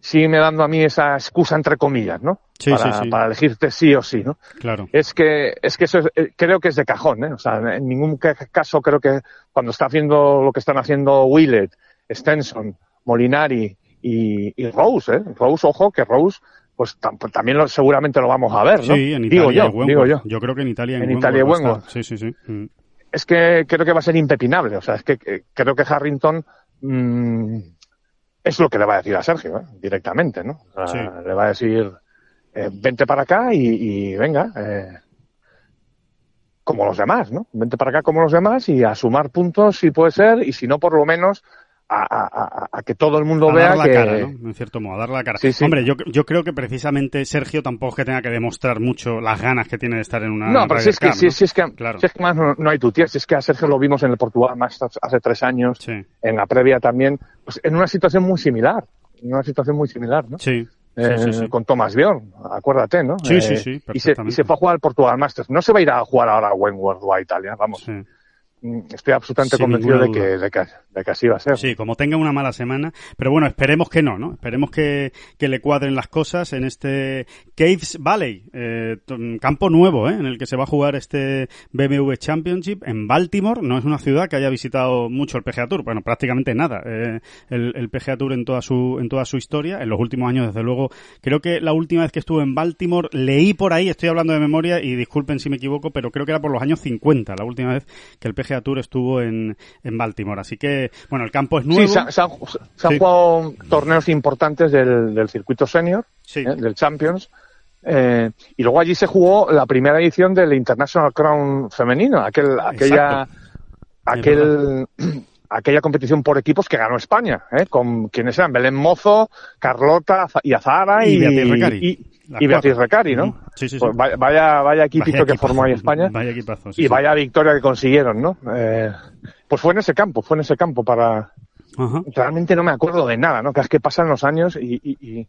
sígueme dando a mí esa excusa entre comillas, ¿no? Sí, para, sí, sí. para elegirte sí o sí, ¿no? Claro. es que es que eso es- eh, creo que es de cajón, ¿eh? O sea, en ningún ca- caso creo que cuando está haciendo lo que están haciendo Willett, Stenson, Molinari y, y Rose, ¿eh? Rose, ojo, que Rose, pues tam- también lo- seguramente lo vamos a ver, ¿no? Sí, en Italia digo yo, digo yo. Yo creo que en Italia En en Italia estar. Sí, sí, sí. Mm. Es que creo que va a ser impepinable, o sea, es que creo que Harrington mm, es lo que le va a decir a Sergio, ¿eh? directamente, ¿no? O sea, Sí. Le va a decir, eh, vente para acá y, y venga, eh, como los demás, ¿no? Vente para acá como los demás y a sumar puntos si puede ser y si no, por lo menos a, a- a- a que todo el mundo a vea dar la que... cara, ¿no? En cierto modo, a dar la cara. Sí, sí. Hombre, yo, yo creo que precisamente Sergio tampoco es que tenga que demostrar mucho las ganas que tiene de estar en una No, pero si es que, si, ¿no? si es que, Claro. si es que más no, no hay tu tía, si es que a Sergio lo vimos en el Portugal Masters hace tres años, Sí, en la previa también, pues en una situación muy similar, en una situación muy similar, ¿no? sí. Eh, sí, sí. Con Thomas Bjorn, acuérdate, ¿no? Sí, sí, Eh, sí, y se, y se fue a jugar al Portugal Masters. No se va a ir a jugar ahora a Wentworth o a Italia, vamos. Mm, estoy absolutamente convencido de que, de que, de, que, así va a ser. Sí, como tenga una mala semana, pero bueno, esperemos que no, ¿no? Esperemos que, que le cuadren las cosas en este Caves Valley, eh, campo nuevo, ¿eh? En el que se va a jugar este BMW Championship en Baltimore. No es una ciudad que haya visitado mucho el PGA Tour, bueno, prácticamente nada. Eh, el, el PGA Tour en toda su en toda su historia, en los últimos años, desde luego, creo que la última vez que estuve en Baltimore leí por ahí, estoy hablando de memoria y disculpen si me equivoco, pero creo que era por los años 50, la última vez que el PGA Tour estuvo en, en Baltimore. Así que, bueno, el campo es nuevo. Sí, se, han, jugado torneos importantes del, del circuito senior, ¿eh? del Champions. Eh, y luego allí se jugó la primera edición del International Crown femenino, aquel, aquella, aquel, aquella competición por equipos que ganó España, ¿eh? con quienes eran Belén Mozo, Carlota y Azara y, y Y, Beatriz Recari, ¿no? Sí, sí, sí. Pues vaya, vaya equipito vaya que formó ahí España. Vaya equipazo, sí, y vaya victoria que consiguieron, ¿no? Eh, pues fue en ese campo, fue en ese campo para... Ajá. Realmente no me acuerdo de nada, ¿no? Que es que pasan los años y, y, y,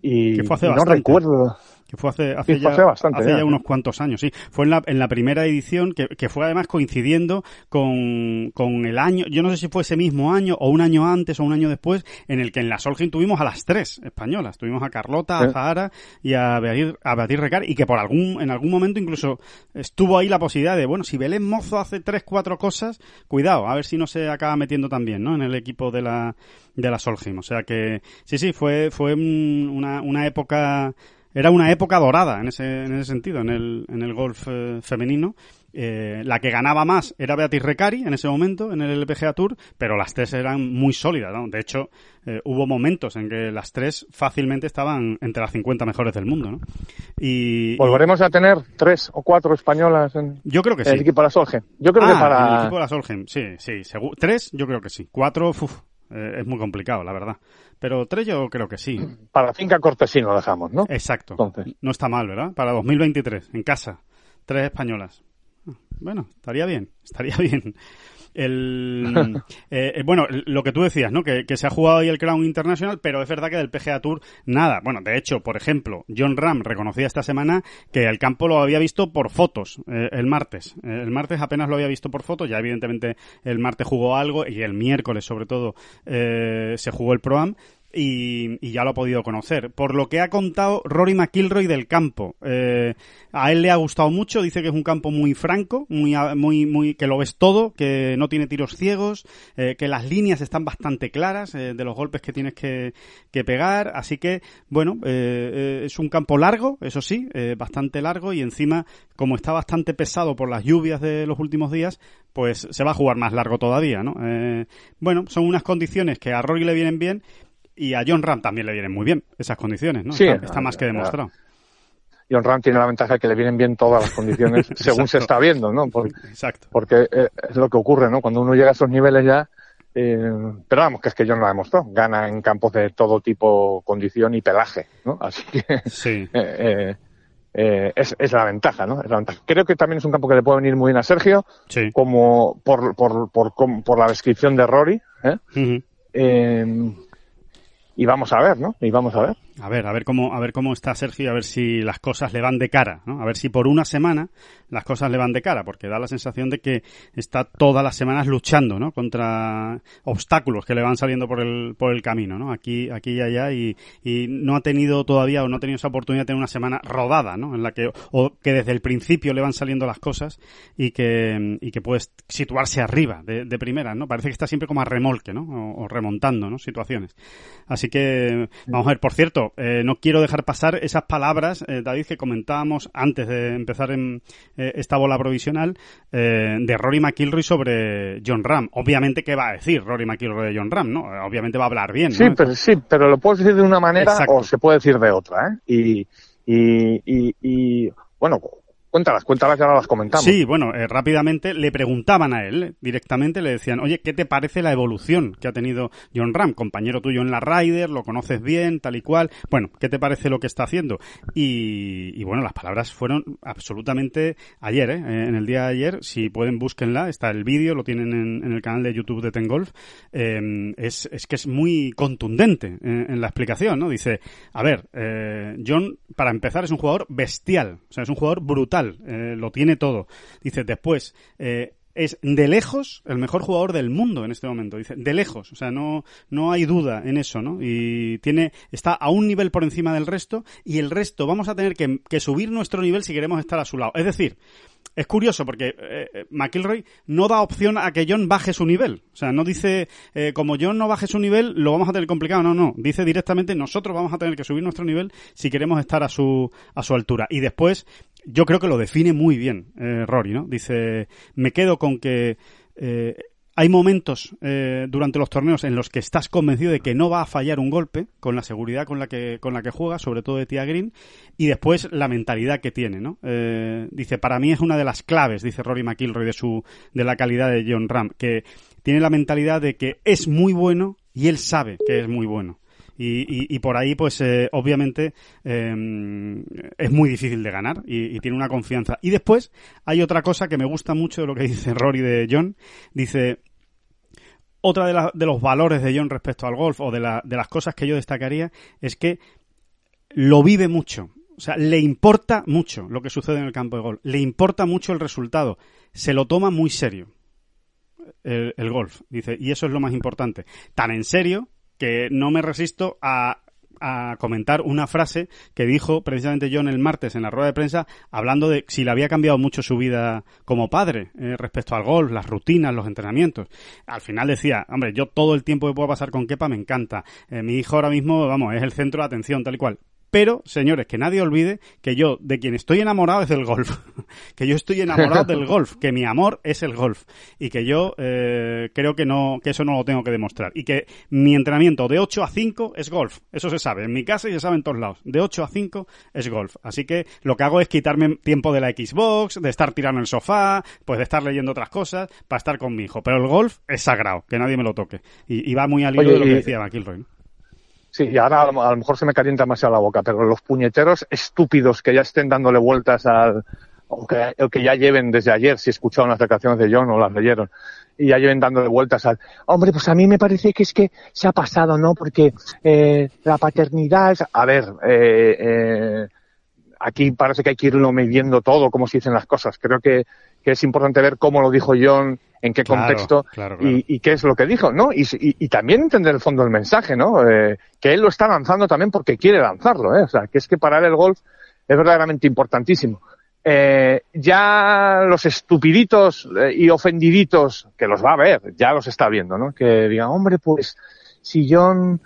y que fue hace no bastante. recuerdo. Que fue hace, hace, Sí, ya, hace bastante, hace ya, unos cuantos años, sí. Fue en la, en la primera edición, que, que fue además coincidiendo con, con el año, yo no sé si fue ese mismo año, o un año antes, o un año después, en el que en la Solheim tuvimos a las tres españolas. Tuvimos a Carlota, a. Zahara y a Beatriz, a Beatriz Recari, y que por algún, en algún momento incluso estuvo ahí la posibilidad de, bueno, si Belén Mozo hace tres, cuatro cosas, cuidado, a ver si no se acaba metiendo también, ¿no? En el equipo de la, de la Solheim. O sea que, sí, sí, fue, fue una, una época, era una época dorada en ese, en ese sentido, en el, en el golf eh, femenino. Eh, la que ganaba más era Beatriz Recari en ese momento en el LPGA Tour, pero las tres eran muy sólidas. ¿no? De hecho, eh, hubo momentos en que las tres fácilmente estaban entre las 50 mejores del mundo. ¿no? Y, Volveremos a tener tres o cuatro españolas en y yo creo que el equipo de la Solheim. Yo creo Ah, que en el para... equipo de la Solheim, sí, sí. Tres, yo creo que sí. Cuatro, uf, eh, es muy complicado, la verdad. Pero tres yo creo que sí. Para Finca Cortesino dejamos, ¿no? Exacto. Entonces. No está mal, ¿verdad? Para 2023, en casa. Tres españolas. Bueno, estaría bien, estaría bien. El, eh, eh, bueno, lo que tú decías, ¿no? Que, que se ha jugado ahí el Crown International, pero es verdad que del PGA Tour nada. Bueno, de hecho, por ejemplo, John Ram reconocía esta semana que el campo lo había visto por fotos eh, el martes. Eh, el martes apenas lo había visto por fotos, ya evidentemente el martes jugó algo y el miércoles sobre todo eh, se jugó el Pro-Am y, y ya lo ha podido conocer. Por lo que ha contado Rory McIlroy del campo. Eh, a él le ha gustado mucho, dice que es un campo muy franco, muy, muy, muy, que lo ves todo, que no tiene tiros ciegos, eh, que las líneas están bastante claras eh, de los golpes que tienes que, que pegar. Así que, bueno, es un campo largo, eso sí, bastante largo y encima, como está bastante pesado por las lluvias de los últimos días, pues se va a jugar más largo todavía, ¿no? Bueno, son unas condiciones que a Rory le vienen bien y a John Ram también le vienen muy bien esas condiciones, ¿no? Sí, está, está más que demostrado. John Ram tiene la ventaja de que le vienen bien todas las condiciones según se está viendo, ¿no? Por- Exacto. porque eh, es lo que ocurre, ¿no? Cuando uno llega a esos niveles ya, eh, pero vamos, que es que John lo ha demostrado, gana en campos de todo tipo, condición y pelaje, ¿no? Así que Sí. eh, eh, es, es la ventaja, ¿no? Es la ventaja. Creo que también es un campo que le puede venir muy bien a Sergio, Sí. como por, por, por, por la descripción de Rory, ¿eh? Ujú. Y vamos a ver, ¿no? Y vamos a ver. A ver, a ver cómo, a ver cómo está Sergio y a ver si las cosas le van de cara, ¿no? A ver si por una semana las cosas le van de cara, porque da la sensación de que está todas las semanas luchando, ¿no? Contra obstáculos que le van saliendo por el, por el camino, ¿no? Aquí, aquí y allá y, y no ha tenido todavía o no ha tenido esa oportunidad de tener una semana rodada, ¿no? En la que, o que desde el principio le van saliendo las cosas y que, y que puede situarse arriba de, de primeras, ¿no? Parece que está siempre como a remolque, ¿no? O, o remontando, ¿no? Situaciones. Así que, vamos a ver, por cierto, eh, no quiero dejar pasar esas palabras, eh, David, que comentábamos antes de empezar en eh, esta bola provisional, eh, de Rory McIlroy sobre John Ram. Obviamente, ¿qué va a decir Rory McIlroy de John Ram, no? Obviamente va a hablar bien, ¿no? Sí, pero, sí, pero lo puedes decir de una manera Exacto. o se puede decir de otra, ¿eh? Y, y, y, y, bueno, cuéntalas, cuéntalas y ahora las comentamos. Sí, bueno, eh, rápidamente le preguntaban a él, eh, directamente le decían, oye, ¿qué te parece la evolución que ha tenido John Ram, compañero tuyo en la Ryder, lo conoces bien, tal y cual? Bueno, ¿qué te parece lo que está haciendo? Y, bueno, las palabras fueron absolutamente ayer, ¿eh? en el día de ayer, si pueden búsquenla, está el vídeo, lo tienen en, el canal de YouTube de Ten Golf, eh, es, que es muy contundente en, en la explicación, ¿no? Dice, a ver, eh, John, para empezar, es un jugador bestial, o sea, es un jugador brutal, eh, lo tiene todo. Dice, después, eh, es de lejos el mejor jugador del mundo en este momento. Dice, de lejos. O sea, no, no hay duda en eso, ¿no? Y tiene, está a un nivel por encima del resto y el resto vamos a tener que, subir nuestro nivel si queremos estar a su lado. Es decir, es curioso porque eh, McIlroy no da opción a que John baje su nivel. O sea, no dice, como John no baje su nivel, lo vamos a tener complicado. No, no. Dice directamente, nosotros vamos a tener que subir nuestro nivel si queremos estar a su, a su altura. Y después, yo creo que lo define muy bien eh, Rory, ¿no? Dice, me quedo con que eh, hay momentos eh, durante los torneos en los que estás convencido de que no va a fallar un golpe con la seguridad con la que con la que juega, sobre todo de Tia Green, y después la mentalidad que tiene, ¿no? Eh, dice para mí es una de las claves, dice Rory McIlroy de su de la calidad de John Ram, que tiene la mentalidad de que es muy bueno y él sabe que es muy bueno. Y, y, por ahí, pues eh, obviamente eh, es muy difícil de ganar y, y, tiene una confianza. Y después hay otra cosa que me gusta mucho de lo que dice Rory de John. Dice, otra de, la, de, los valores de John respecto al golf o de, la, de, las cosas que yo destacaría es que lo vive mucho. O sea, le importa mucho lo que sucede en el campo de golf. Le importa mucho el resultado. Se lo toma muy serio el, el golf. Dice, y eso es lo más importante. Tan en serio que no me resisto a a comentar una frase que dijo precisamente John el martes en la rueda de prensa hablando de si le había cambiado mucho su vida como padre eh, respecto al golf, las rutinas, los entrenamientos. Al final decía, hombre, yo todo el tiempo que puedo pasar con Kepa me encanta. Eh, mi hijo ahora mismo, vamos, es el centro de atención, tal y cual. Pero, señores, que nadie olvide que yo, de quien estoy enamorado es del golf. que yo estoy enamorado del golf, que mi amor es el golf. Y que yo eh, creo que no, que eso no lo tengo que demostrar. Y que mi entrenamiento de 8 a 5 es golf. Eso se sabe. En mi casa y se sabe en todos lados. De 8 a 5 es golf. Así que lo que hago es quitarme tiempo de la Xbox, de estar tirando en el sofá, pues de estar leyendo otras cosas, para estar con mi hijo. Pero el golf es sagrado, que nadie me lo toque. Y, y va muy al hilo de lo que decía McIlroy. ¿no? Sí, y ahora a lo mejor se me calienta demasiado la boca, pero los puñeteros estúpidos que ya estén dándole vueltas al, o que, o que ya lleven desde ayer, si escucharon las declaraciones de John o las leyeron, y ya lleven dándole vueltas al, hombre, pues a mí me parece que es que se ha pasado, ¿no? Porque eh, la paternidad a ver, eh, eh, aquí parece que hay que irlo midiendo todo, como se dicen las cosas. Creo que, que es importante ver cómo lo dijo John, en qué claro, contexto claro, claro. Y, y, qué es lo que dijo, ¿no? Y, y, y, también entender el fondo del mensaje, ¿no? Eh, que él lo está lanzando también porque quiere lanzarlo, ¿eh? O sea, que es que para él el golf es verdaderamente importantísimo. Eh, ya los estupiditos eh, y ofendiditos, que los va a ver, ya los está viendo, ¿no? Que digan, hombre, pues si John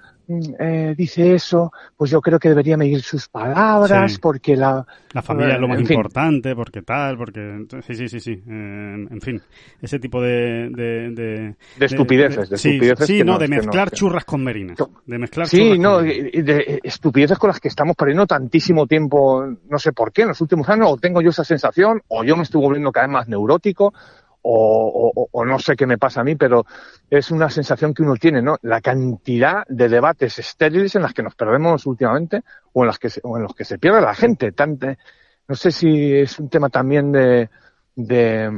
eh, dice eso, pues yo creo que debería medir sus palabras, sí. porque la... La familia es lo más importante, porque tal, porque... Sí, sí, sí, sí. Eh, en fin, ese tipo de... De, de, de estupideces, de, sí, estupideces. Sí, no, de mezclar no, churras con merinas. De mezclar Sí, no, de estupideces con las que estamos perdiendo tantísimo tiempo, no sé por qué, en los últimos años, o tengo yo esa sensación, o yo me estoy volviendo cada vez más neurótico, o, o, o, no sé qué me pasa a mí, pero es una sensación que uno tiene, ¿no? La cantidad de debates estériles en las que nos perdemos últimamente o en, las que se, o en los que se pierde la gente. Tante, no sé si es un tema también de, de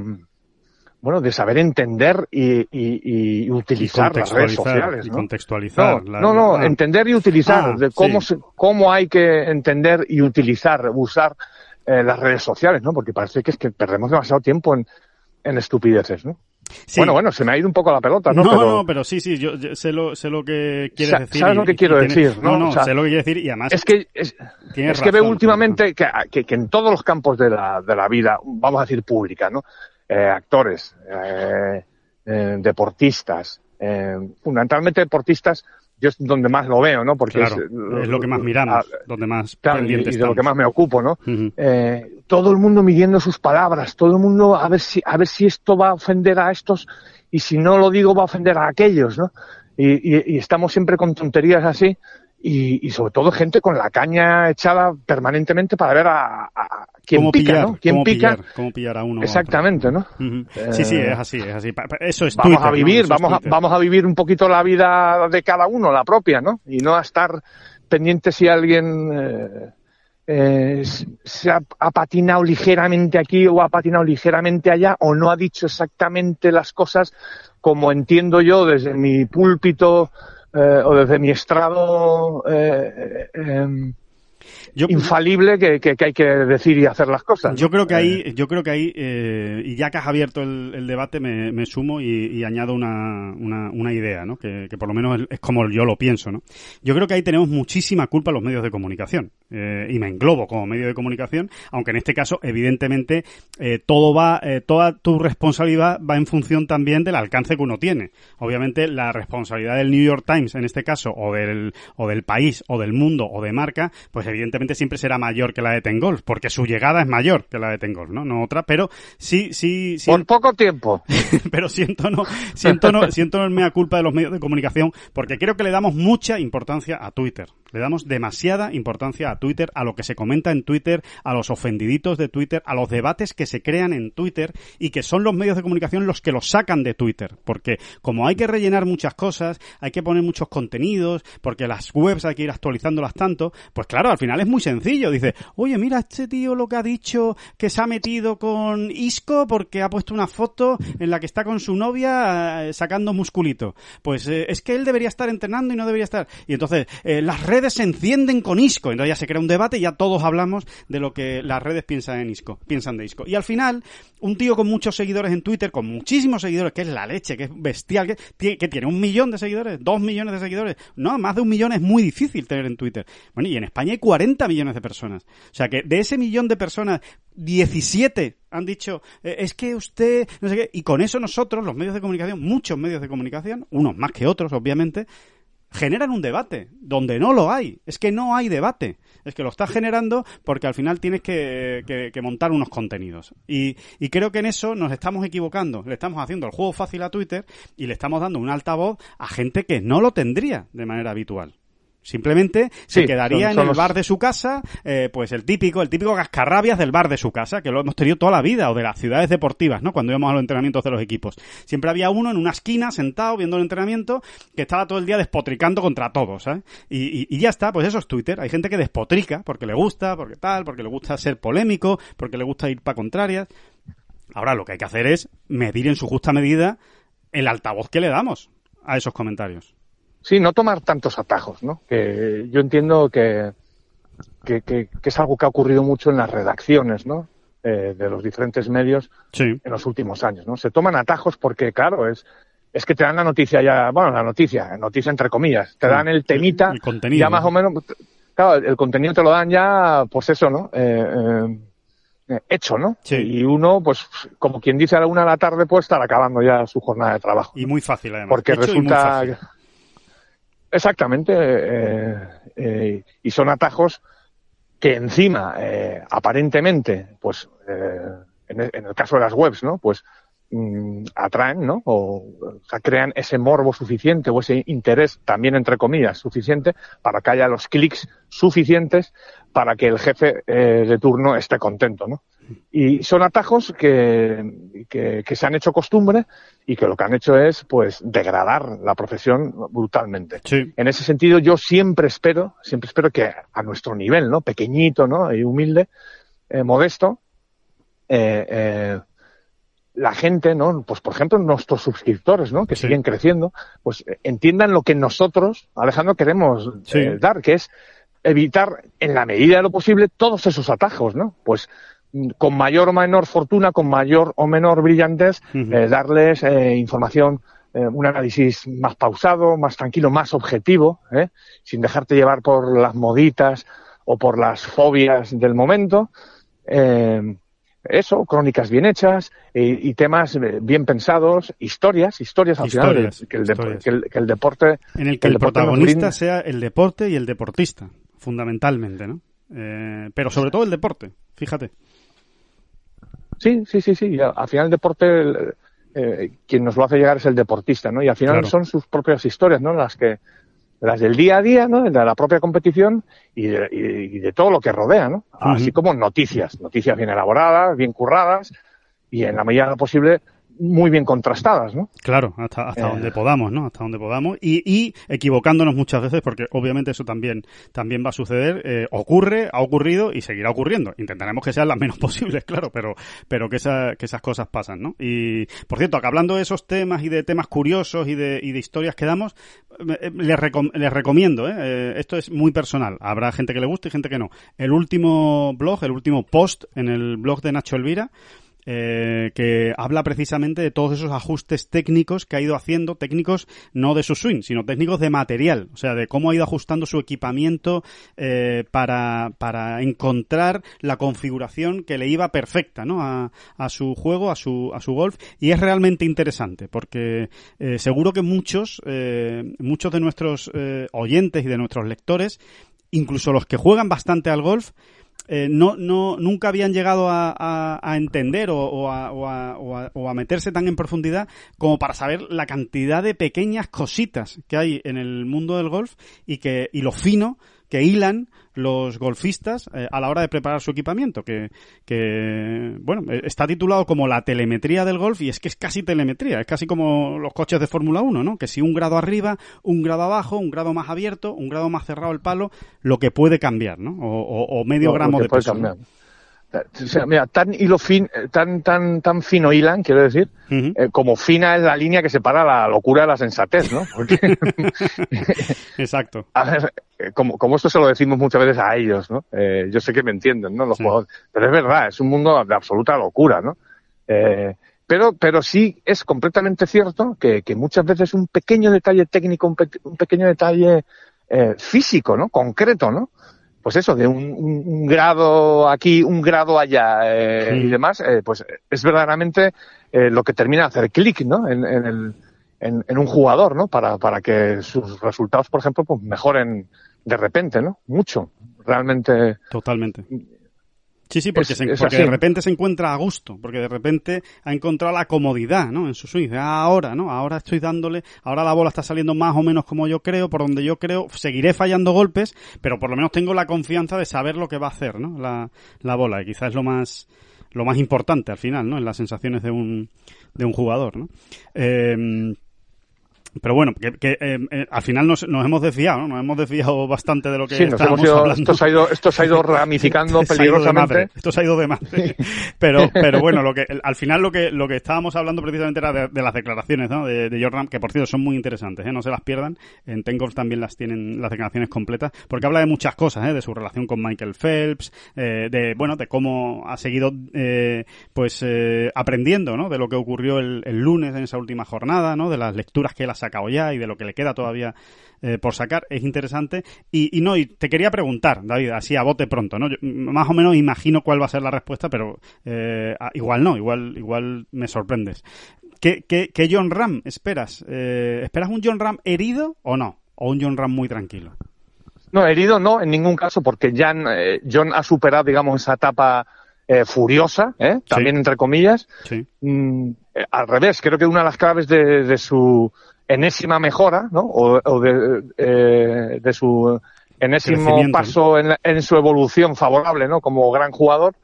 bueno, de saber entender y, y, y utilizar y las redes sociales, ¿no? Y contextualizar. No, la, no, no ah. entender y utilizar, ah, de cómo, sí. se, cómo hay que entender y utilizar, usar eh, las redes sociales, ¿no? Porque parece que es que perdemos demasiado tiempo en, en estupideces, ¿no? Sí. Bueno, bueno, se me ha ido un poco la pelota, ¿no? No, pero, no, pero sí, sí, yo, yo sé, lo, sé lo que quieres Sa decir. ¿Sabes y, lo que quiero decir? No, no, no, o sea, sé lo que quiero decir y además. Es que, es, es que veo últimamente que, que, que, en todos los campos de la, de la vida, vamos a decir pública, ¿no? Eh, actores, eh, eh, deportistas, eh, fundamentalmente deportistas, yo es donde más lo veo, ¿no? Porque claro, es, es, lo que más miramos, a, donde más claro, y, y, de lo que más me ocupo, ¿no? Uh -huh. eh, todo el mundo midiendo sus palabras, todo el mundo a ver si a ver si esto va a ofender a estos y si no lo digo va a ofender a aquellos, ¿no? Y, y, y estamos siempre con tonterías así y, y, sobre todo gente con la caña echada permanentemente para ver a, a quién ¿Cómo pica, pillar, ¿no? ¿Quién cómo pica? Pillar, cómo pillar a uno Exactamente, ¿no? Uh -huh. eh, sí, sí, es así, es así. Eso es Vamos Twitter, a vivir, ¿no? vamos, a, vamos a vivir un poquito la vida de cada uno, la propia, ¿no? Y no a estar pendiente si alguien eh, eh, se ha, ha, patinado ligeramente aquí o ha patinado ligeramente allá o no ha dicho exactamente las cosas como entiendo yo desde mi púlpito o desde mi estrado eh, infalible que, hay que decir y hacer las cosas. Yo creo que ahí, eh. yo creo que ahí, eh, y ya que has abierto el, debate, me, sumo y, añado una, una, idea, ¿no? Que, por lo menos es, como yo lo pienso, ¿no? Yo creo que ahí tenemos muchísima culpa los medios de comunicación. Eh, y me englobo como medio de comunicación, aunque en este caso, evidentemente, todo va, toda tu responsabilidad va en función también del alcance que uno tiene. Obviamente, la responsabilidad del New York Times, en este caso, o del, o del país, o del mundo, o de marca, pues evidentemente siempre será mayor que la de Tengolf, porque su llegada es mayor que la de Tengolf, ¿no? No otra, pero sí, sí, sí. Por poco tiempo. pero siento no, siento no, siento no mea culpa de los medios de comunicación, porque creo que le damos mucha importancia a Twitter. Le damos demasiada importancia a Twitter, a lo que se comenta en Twitter, a los ofendiditos de Twitter, a los debates que se crean en Twitter y que son los medios de comunicación los que los sacan de Twitter. Porque como hay que rellenar muchas cosas, hay que poner muchos contenidos, porque las webs hay que ir actualizándolas tanto, pues claro, al final es muy sencillo. Dice, oye, mira este tío lo que ha dicho, que se ha metido con Isco porque ha puesto una foto en la que está con su novia eh, sacando musculito. Pues eh, es que él debería estar entrenando y no debería estar. Y entonces, eh, las redes se encienden con Isco. Entonces ya se crea un debate y ya todos hablamos de lo que las redes piensan en Isco, piensan de Isco. Y al final, un tío con muchos seguidores en Twitter, con muchísimos seguidores, que es la leche, que es bestial, que, tiene, que tiene un millón de seguidores, dos millones de seguidores. No, más de un millón es muy difícil tener en Twitter. Bueno, y en España hay 40 millones de personas. O sea que de ese millón de personas, 17 han dicho, eh, es que usted, no sé qué, y con eso nosotros, los medios de comunicación, muchos medios de comunicación, unos más que otros, obviamente, generan un debate, donde no lo hay. Es que no hay debate. Es que lo estás generando porque al final tienes que, montar unos contenidos. Y, y, creo que en eso nos estamos equivocando. Le estamos haciendo el juego fácil a Twitter y le estamos dando un altavoz a gente que no lo tendría de manera habitual. Simplemente se quedaría en el bar de su casa, eh, pues el típico, el típico cascarrabias del bar de su casa, que lo hemos tenido toda la vida, o de las ciudades deportivas, ¿no? Cuando íbamos a los entrenamientos de los equipos. Siempre había uno en una esquina, sentado, viendo el entrenamiento, que estaba todo el día despotricando contra todos, ¿sabes? Y, y, ya está, pues eso es Twitter. Hay gente que despotrica porque le gusta, porque tal, porque le gusta ser polémico, porque le gusta ir para contrarias. Ahora lo que hay que hacer es medir en su justa medida el altavoz que le damos a esos comentarios. Sí, no tomar tantos atajos, ¿no? Que yo entiendo que, que, que, es algo que ha ocurrido mucho en las redacciones, ¿no? Eh, de los diferentes medios en los últimos años, ¿no? Se toman atajos porque, claro, es, es que te dan la noticia ya, bueno, la noticia, noticia entre comillas, te dan el temita, el, contenido, ya más o menos, claro, el contenido te lo dan ya, pues eso, ¿no? Eh, eh, hecho, ¿no? Sí. Y uno, pues, como quien dice a la una de la tarde, pues estar acabando ya su jornada de trabajo. Y muy fácil, además. Porque resulta, Exactamente, eh, eh, y son atajos que encima, eh, aparentemente, pues en el, caso de las webs, ¿no? Pues mm, atraen, ¿no? O, sea, crean ese morbo suficiente o ese interés, también entre comillas, suficiente para que haya los clics suficientes para que el jefe de turno esté contento, ¿no? Y son atajos que, que, se han hecho costumbre y que lo que han hecho es, pues, degradar la profesión brutalmente. En ese sentido, yo siempre espero, siempre espero que a nuestro nivel, ¿no? Pequeñito, ¿no? Y humilde, eh, modesto, eh, eh, la gente, ¿no? Pues, por ejemplo, nuestros suscriptores, ¿no? Que siguen creciendo, pues entiendan lo que nosotros, Alejandro, queremos dar, que es evitar, en la medida de lo posible, todos esos atajos, ¿no? Pues con mayor o menor fortuna, con mayor o menor brillantez, eh, darles eh, información, eh, un análisis más pausado, más tranquilo, más objetivo, sin dejarte llevar por las moditas o por las fobias del momento. eso, crónicas bien hechas y, temas bien pensados, historias, historias al final, que el, deporte... En el que el, protagonista sea el deporte y el deportista, fundamentalmente, ¿no? pero sobre todo el deporte, fíjate. Sí, sí, sí, sí. Al final el deporte, eh, quien nos lo hace llegar es el deportista, ¿no? Y al final son sus propias historias, ¿no? Las que, las del día a día, ¿no? De la propia competición y de, todo lo que rodea, ¿no? Así como noticias, noticias bien elaboradas, bien curradas y en la medida de lo posible muy bien contrastadas, ¿no? Claro, hasta, hasta donde podamos, ¿no? Hasta donde podamos. Y, y, equivocándonos muchas veces, porque obviamente eso también, también va a suceder. Eh, ocurre, ha ocurrido y seguirá ocurriendo. Intentaremos que sean las menos posibles, claro, pero, pero que, esa, que esas cosas pasan, ¿no? Y, por cierto, acá hablando de esos temas y de temas curiosos y de, y de historias que damos, les, les recomiendo, ¿eh? Esto es muy personal. Habrá gente que le guste y gente que no. El último blog, el último post en el blog de Nacho Elvira, eh, que habla precisamente de todos esos ajustes técnicos que ha ido haciendo, técnicos no de su swing, sino técnicos de material, o sea, de cómo ha ido ajustando su equipamiento eh, para, para encontrar la configuración que le iba perfecta ¿no? a, a su juego, a su, a su golf, y es realmente interesante, porque eh, seguro que muchos, eh, muchos de nuestros eh, oyentes y de nuestros lectores, incluso los que juegan bastante al golf, eh, no, no, nunca habían llegado a, a, a entender o, o, a, o, a, meterse tan en profundidad como para saber la cantidad de pequeñas cositas que hay en el mundo del golf y que y lo fino que hilan los golfistas eh, a la hora de preparar su equipamiento, que, que, bueno, eh, está titulado como la telemetría del golf y es que es casi telemetría, es casi como los coches de Fórmula 1, ¿no? Que si un grado arriba, un grado abajo, un grado más abierto, un grado más cerrado el palo, lo que puede cambiar, ¿no? O, o, o medio gramo de peso. O sea, mira, tan hilo fin, eh, tan, tan, tan fino hilan, quiero decir, eh, como fina es la línea que separa la locura de la sensatez, ¿no? Porque, Exacto. a ver, eh, como, como esto se lo decimos muchas veces a ellos, ¿no? Eh, yo sé que me entienden, ¿no? Los Sí. jugadores. Pero es verdad, es un mundo de absoluta locura, ¿no? Eh, pero, pero sí es completamente cierto que, que muchas veces un pequeño detalle técnico, un, pe- un pequeño detalle físico, ¿no? Concreto, ¿no? Pues eso, de un, un- un grado aquí, un grado allá eh, Sí. y demás, eh, pues es verdaderamente eh, lo que termina de hacer clic, ¿no? En, en el, en, en un jugador, ¿no? Para, para que sus resultados, por ejemplo, pues mejoren de repente, ¿no? Mucho. Realmente. Totalmente. Sí, sí, porque, Es- se- porque de repente se encuentra a gusto, porque de repente ha encontrado la comodidad, ¿no? En su swing. "Ah, ahora, ¿no? Ahora estoy dándole, ahora la bola está saliendo más o menos como yo creo, por donde yo creo, seguiré fallando golpes, pero por lo menos tengo la confianza de saber lo que va a hacer, ¿no? La, la bola, y quizás es lo más, lo más importante al final, ¿no? En las sensaciones de un, de un jugador, ¿no? Eh, pero bueno, que, que, eh, eh, al final nos, nos hemos desviado, ¿no? Nos hemos desviado bastante de lo que Sí, estábamos ido, hablando. esto se ha ido, esto se ha ido ramificando Esto se ha ido peligrosamente. Esto se ha ido de madre. Pero, pero bueno, lo que, al final lo que, lo que estábamos hablando precisamente era de, de las declaraciones, ¿no? De, de Jordan, que por cierto son muy interesantes, ¿eh? No se las pierdan. En Tenkoff también las tienen las declaraciones completas, porque habla de muchas cosas, ¿eh? De su relación con Michael Phelps, eh, de, bueno, de cómo ha seguido, eh, pues, eh, aprendiendo, ¿no? De lo que ocurrió el, el lunes en esa última jornada, ¿no? De las lecturas que él ha sacado ya y de lo que le queda todavía eh, por sacar. Es interesante. Y, y no, y te quería preguntar, David, así a bote pronto, ¿no? Yo, más o menos imagino cuál va a ser la respuesta, pero eh, igual no, igual, igual me sorprendes. ¿Qué, qué, qué John Ram esperas? Eh, ¿Esperas un John Ram herido o no? ¿O un John Ram muy tranquilo? No, herido no, en ningún caso, porque Jan, John ha superado, digamos, esa etapa eh, furiosa, ¿eh? también entre comillas. Sí. Mm, eh, al revés, creo que una de las claves de, de su enésima mejora, ¿no? O, o de, eh, de su enésimo paso en, la- en su evolución favorable, ¿no? Como gran jugador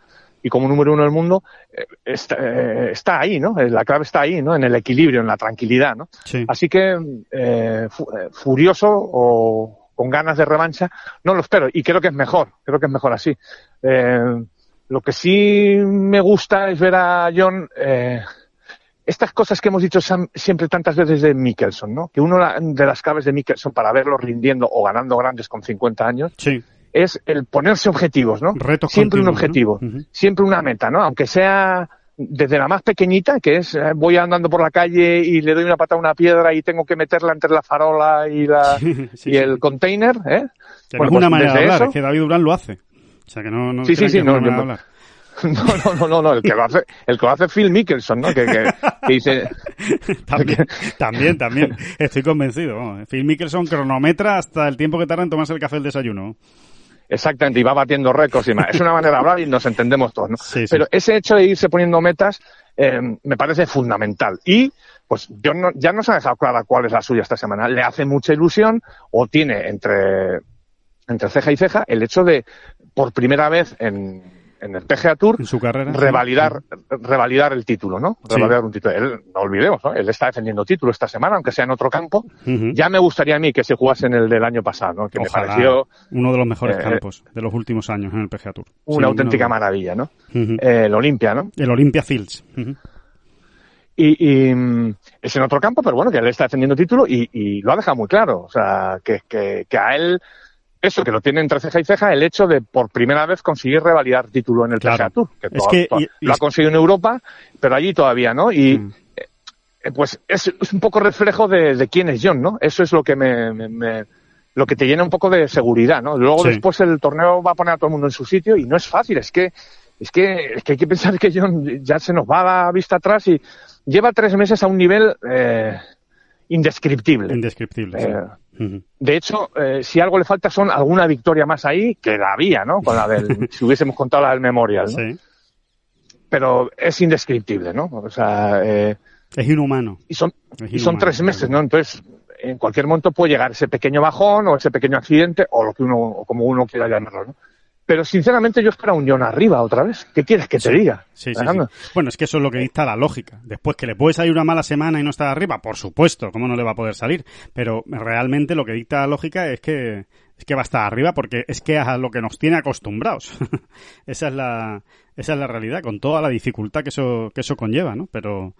y como número uno del mundo, eh, está, eh, está ahí, ¿no? Eh, La clave está ahí, ¿no? En el equilibrio, en la tranquilidad, ¿no? Sí. Así que fu- furioso o con ganas de revancha, no lo espero y creo que es mejor, creo que es mejor así. Lo que sí me gusta es ver a John eh, estas cosas que hemos dicho siempre tantas veces de Mickelson, ¿no? Que una de las claves de Mickelson para verlo rindiendo o ganando grandes con 50 años Sí. es el ponerse objetivos, ¿no? Retos siempre un objetivo, siempre una meta, ¿no? Aunque sea desde la más pequeñita, que es eh, voy andando por la calle y le doy una patada a una piedra y tengo que meterla entre la farola y la Sí, sí, y el container, ¿eh? Que Bueno, no es una pues manera de desde hablar, eso- es que David Durán lo hace. O sea que no, no Sí, sí, sí, no, yo-. No, no, no, no, no, el que lo hace, el que lo hace Phil Mickelson, ¿no? Que, que, que dice, También, también, también. Estoy convencido. vamos. Phil Mickelson cronometra hasta el tiempo que tarda en tomarse el café del desayuno. exactamente, y va batiendo récords y más. Es una manera de hablar y nos entendemos todos, ¿no? Sí, sí. Pero ese hecho de irse poniendo metas eh, me parece fundamental. Y, pues, yo no, ya nos ha dejado clara cuál es la suya esta semana. Le hace mucha ilusión o tiene entre, entre ceja y ceja el hecho de, por primera vez en, en el PGA Tour En su carrera. revalidar, revalidar el título, ¿no? Sí. Revalidar un título. Él, no olvidemos, ¿no? Él está defendiendo título esta semana, aunque sea en otro campo. Ya me gustaría a mí que se jugase en el del año pasado, ¿no? Que Ojalá. me pareció Uno de los mejores eh, campos de los últimos años en el PGA Tour. Una auténtica duda. maravilla, ¿no? Eh, el Olimpia, ¿no? El Olympia Fields. Y, y, mm, es en otro campo, pero bueno, que él está defendiendo título y, y lo ha dejado muy claro. O sea, que, que, que a él, eso, que lo tiene entre ceja y ceja, el hecho de por primera vez conseguir revalidar título en el Claro. PGA Tour. Que, Es que- y- lo ha conseguido en Europa, pero allí todavía, ¿no? Y Mm. eh, pues es, es un poco reflejo de, de quién es John, ¿no? Eso es lo que me, me- me- lo que te llena un poco de seguridad, ¿no? Luego Sí. después el torneo va a poner a todo el mundo en su sitio y no es fácil, es que es que, es que hay que pensar que John ya se nos va la vista atrás y lleva tres meses a un nivel eh, indescriptible. Indescriptible. sí. De hecho, eh, si algo le falta son alguna victoria más ahí, que la había, ¿no? Con la del, si hubiésemos contado la del Memorial, ¿no? Sí. Pero es indescriptible, ¿no? O sea, eh, Es inhumano. y son, y son tres meses. ¿no? Entonces, en cualquier momento puede llegar ese pequeño bajón o ese pequeño accidente o lo que uno, o como uno quiera llamarlo, ¿no? Pero sinceramente yo espero a un John arriba otra vez. ¿Qué quieres que te diga? Sí, sí. Bueno, es que eso es lo que dicta la lógica. Después que le puede salir una mala semana y no estar arriba, por supuesto, ¿cómo no le va a poder salir? Pero realmente lo que dicta la lógica es que es que va a estar arriba porque es que es a lo que nos tiene acostumbrados. esa es la esa es la realidad con toda la dificultad que eso que eso conlleva, ¿no? Pero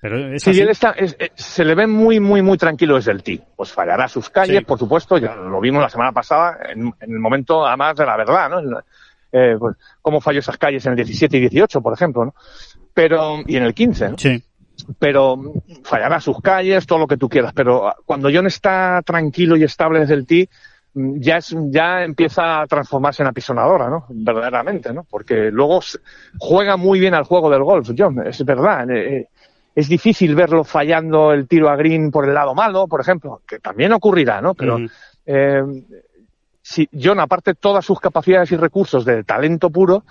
pero es Sí, así. él está, es- eh, se le ve muy, muy, muy tranquilo desde el tee. Pues fallará sus calles, Sí. por supuesto, ya lo vimos la semana pasada, en, en el momento además de la verdad, ¿no? Eh, pues, cómo falló esas calles en el 17 y 18, por ejemplo, ¿no? Pero, y en el 15, ¿no? Sí. Pero fallará sus calles, todo lo que tú quieras, pero ah, cuando John está tranquilo y estable desde el tee, mm, ya es, ya empieza a transformarse en apisonadora, ¿no? Verdaderamente, ¿no? Porque luego juega muy bien al juego del golf, John, es verdad. eh, eh, es difícil verlo fallando el tiro a green por el lado malo, por ejemplo, que también ocurrirá, ¿no? Pero eh, si John, aparte todas sus capacidades y recursos de talento puro,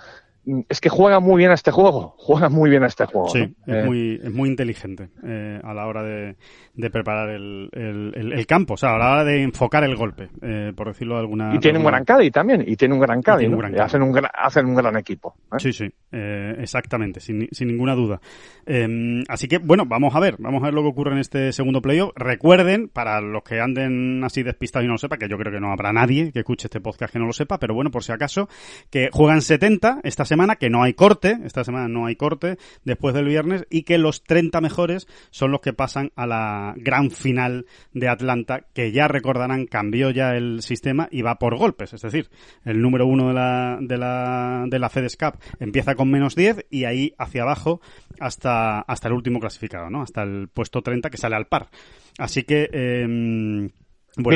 es que juega muy bien a este juego, juega muy bien a este juego. Sí, ¿no? es, Eh, muy, es muy inteligente eh, a la hora de, de preparar el, el, el- el campo, o sea, a la hora de enfocar el golpe, eh, por decirlo de alguna Y tiene un gran caddy también, y tiene un gran caddy. hacen, un gran, hacen un gran equipo. Sí, sí, exactamente, sin, sin ninguna duda. Eh, así que, bueno, vamos a ver, vamos a ver lo que ocurre en este segundo playoff. Recuerden, para los que anden así despistados y no lo sepa, que yo creo que no habrá nadie que escuche este podcast que no lo sepa, pero bueno, por si acaso, que juegan 70 esta semana, que no hay corte, esta semana no hay corte después del viernes, y que los 30 mejores son los que pasan a la gran final de Atlanta, que ya recordarán, cambió ya el sistema y va por golpes, es decir, el número uno de la, de la, de la FedEx Cup empieza con menos 10 y ahí hacia abajo hasta, hasta el último clasificado, ¿no? Hasta el puesto 30 que sale al par. Así que, eh, bueno,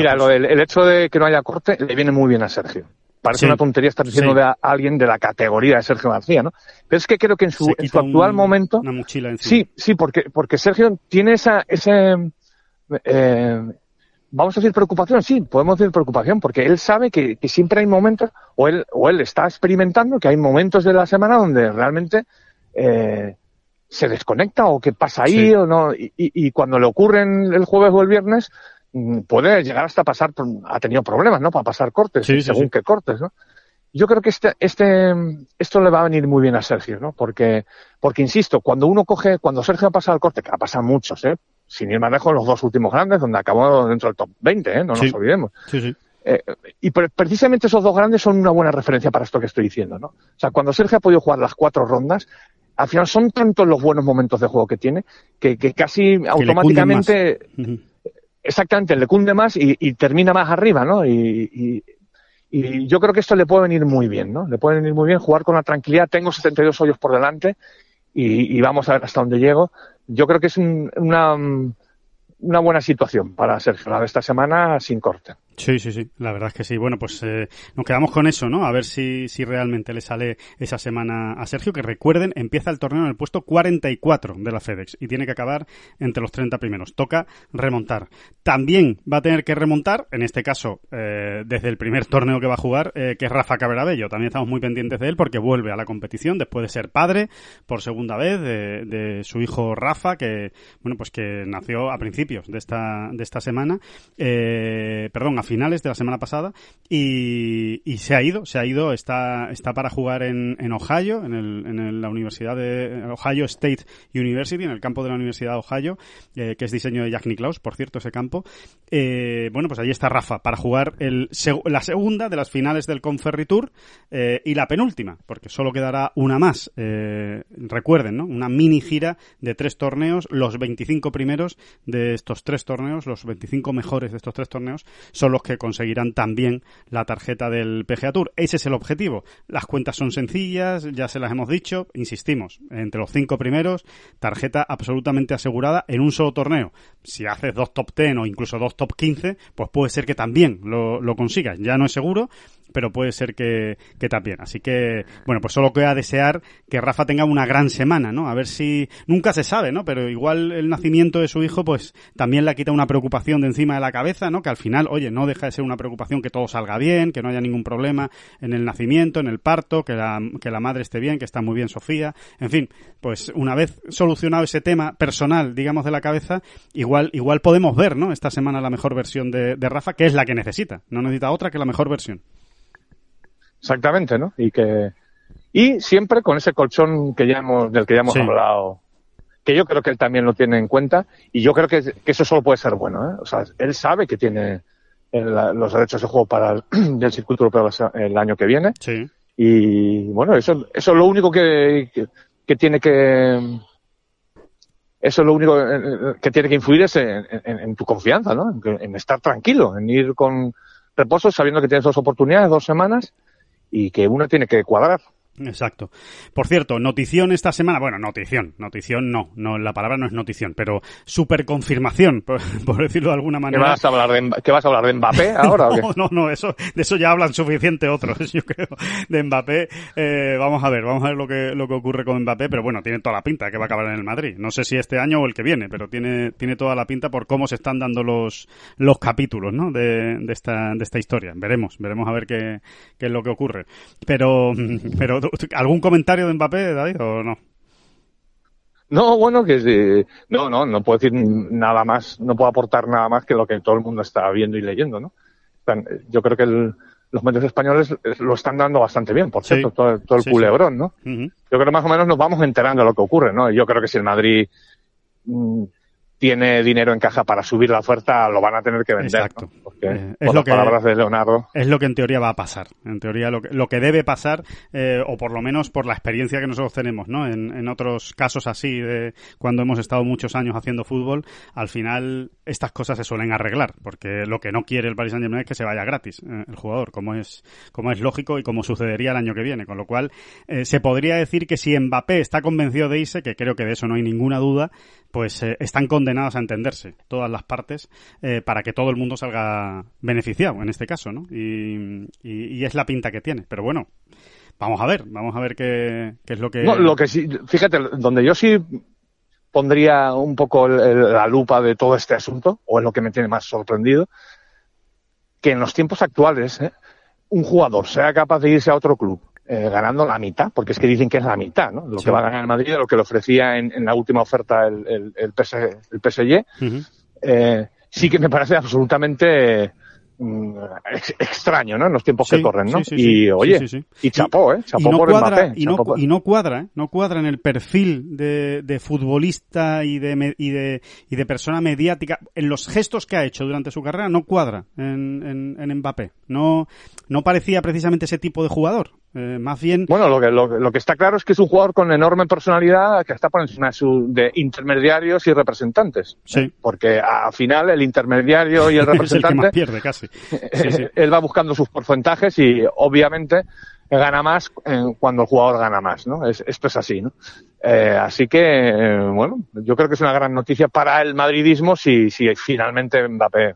Mira, pues- lo del- el hecho de que no haya corte le viene muy bien a Sergio. Parece Sí. una tontería estar diciendo Sí. de a alguien de la categoría de Sergio García, ¿no? Pero es que creo que en su, en su un- actual momento, Una mochila encima. sí, sí, porque, porque Sergio tiene esa, ese, eh, vamos a decir preocupación, sí, podemos decir preocupación, porque él sabe que, que siempre hay momentos, o él, o él está experimentando que hay momentos de la semana donde realmente eh, se desconecta o que pasa ahí Sí. o no, y, y- y cuando le ocurren el jueves o el viernes, puede llegar hasta pasar, ha tenido problemas, ¿no? Para pasar cortes, Sí, sí, según sí. qué cortes, ¿no? Yo creo que este, este, esto le va a venir muy bien a Sergio, ¿no? Porque, porque insisto, cuando uno coge, cuando Sergio ha pasado el corte, que ha pasado muchos, ¿eh? Sin ir más lejos, los dos últimos grandes, donde acabó dentro del top 20, ¿eh? No nos olvidemos. Sí, sí. Eh, y pre- precisamente esos dos grandes son una buena referencia para esto que estoy diciendo, ¿no? O sea, cuando Sergio ha podido jugar las cuatro rondas, al final son tantos los buenos momentos de juego que tiene que, que casi automáticamente. Exactamente, le cunde más y, termina más arriba, ¿no? Y, y- y yo creo que esto le puede venir muy bien, ¿no? Le puede venir muy bien jugar con la tranquilidad. Tengo 72 hoyos por delante y, vamos a ver hasta dónde llego. Yo creo que es un- una, una buena situación para Sergio la de esta semana sin corte. Sí, sí, sí, la verdad es que sí. Bueno, pues eh, nos quedamos con eso, ¿no? A ver si, si realmente le sale esa semana a Sergio, que recuerden, empieza el torneo en el puesto 44 de la FedEx y tiene que acabar entre los 30 primeros. Toca remontar. También va a tener que remontar, en este caso, eh, desde el primer torneo que va a jugar, eh, que es Rafa Caberabello. También estamos muy pendientes de él porque vuelve a la competición después de ser padre por segunda vez de, de su hijo Rafa, que, bueno, pues que nació a principios de esta, de esta semana, eh, perdón, a finales de la semana pasada y, se ha ido, se ha ido, está, está para jugar en, en Ohio, en, el, en la Universidad de Ohio State University, en el campo de la Universidad de Ohio, eh, que es diseño de Jack Nicklaus, por cierto, ese campo. Eh, bueno, pues ahí está Rafa para jugar el, la segunda de las finales del Conferritur eh, y la penúltima, porque solo quedará una más. Eh, recuerden, ¿no? Una mini gira de tres torneos, los 25 primeros de estos tres torneos, los 25 mejores de estos tres torneos, son los que conseguirán también la tarjeta del PGA Tour. Ese es el objetivo. Las cuentas son sencillas, ya se las hemos dicho, insistimos, entre los cinco primeros, tarjeta absolutamente asegurada en un solo torneo. Si haces dos top 10 o incluso dos top 15, pues puede ser que también lo, lo consigas. Ya no es seguro, pero puede ser que, también. Así que, bueno, pues solo queda desear que Rafa tenga una gran semana, ¿no? A ver si, nunca se sabe, ¿no? Pero igual el nacimiento de su hijo, pues también le quita una preocupación de encima de la cabeza, ¿no? Que al final, oye, no deja de ser una preocupación que todo salga bien, que no haya ningún problema en el nacimiento, en el parto, que la, que la madre esté bien, que está muy bien Sofía. En fin, pues una vez solucionado ese tema personal, digamos, de la cabeza, igual, igual podemos ver, ¿no? Esta semana la mejor versión de Rafa, que es la que necesita. No necesita otra que la mejor versión. Exactamente, ¿no? Y que y siempre con ese colchón que ya hemos, del que ya hemos hablado, que yo creo que él también lo tiene en cuenta y yo creo que, eso solo puede ser bueno, ¿eh? O sea, él sabe que tiene los derechos de juego para el del circuito europeo el año que viene. Sí. Y bueno, eso, eso es lo único que, que, tiene que eso es lo único que tiene que influir es en, en tu confianza, ¿no? En, estar tranquilo, en ir con reposo sabiendo que tienes dos oportunidades, dos semanas y que uno tiene que cuadrar. Exacto. Por cierto, notición esta semana, bueno, notición, notición no, no la palabra no es notición, pero super confirmación, por, decirlo de alguna manera. ¿Qué vas a hablar de, ¿qué vas a hablar de Mbappé ahora? no, no, no, eso, de eso ya hablan suficiente otros, yo creo, de Mbappé. Eh, vamos a ver, vamos a ver lo que, lo que ocurre con Mbappé, pero bueno, tiene toda la pinta que va a acabar en el Madrid. No sé si este año o el que viene, pero tiene, tiene toda la pinta por cómo se están dando los, los capítulos, ¿no? De, de esta, de esta historia. Veremos, veremos a ver qué, qué es lo que ocurre. Pero, pero ¿Algún comentario de Mbappé, David, o no? No, bueno, que no, no, no puedo decir nada más, no puedo aportar nada más que lo que todo el mundo está viendo y leyendo, ¿no? Yo creo que los medios españoles lo están dando bastante bien, por cierto, todo, el culebrón, ¿no? Yo creo que más o menos nos vamos enterando de lo que ocurre, ¿no? Yo creo que si el Madrid mm, tiene dinero en caja para subir la oferta, lo van a tener que vender. Exacto. Porque, eh, es lo que, palabras de Leonardo. Es lo que en teoría va a pasar. En teoría lo que, lo que debe pasar, eh, o por lo menos por la experiencia que nosotros tenemos, ¿no? En, en, otros casos así, de cuando hemos estado muchos años haciendo fútbol, al final estas cosas se suelen arreglar, porque lo que no quiere el Paris Saint-Germain es que se vaya gratis eh, el jugador, como es, como es lógico y como sucedería el año que viene. Con lo cual, se podría decir que si Mbappé está convencido de irse, que creo que de eso no hay ninguna duda, pues están condenados a entenderse todas las partes eh, para que todo el mundo salga beneficiado en este caso, ¿no? Y, es la pinta que tiene. Pero bueno, vamos a ver, vamos a ver qué, es lo que... Lo que sí, fíjate, donde yo sí pondría un poco la lupa de todo este asunto, o es lo que me tiene más sorprendido, que en los tiempos actuales ¿eh? un jugador sea capaz de irse a otro club eh, ganando la mitad, porque es que dicen que es la mitad, ¿no? Lo que va a ganar el Madrid, lo que le ofrecía en, la última oferta el, el, el, PSG, eh, sí que me parece absolutamente mm, extraño, ¿no? En los tiempos que corren, ¿no? y oye, y chapó, ¿eh? Chapó por cuadra, Mbappé, y, no, y no cuadra, ¿eh? No cuadra en el perfil de, de futbolista y de, y, de, y de persona mediática. En los gestos que ha hecho durante su carrera no cuadra en, en, en Mbappé. No, no parecía precisamente ese tipo de jugador. Eh, más bien. Bueno, lo que, lo, que está claro es que es un jugador con enorme personalidad que está por encima de, su, de intermediarios y representantes. Sí. Porque al final el intermediario y el representante. el pierde casi. él va buscando sus porcentajes y obviamente gana más cuando el jugador gana más, ¿no? Es, esto es así, ¿no? Eh, así que, eh, bueno, yo creo que es una gran noticia para el madridismo si, si finalmente Mbappé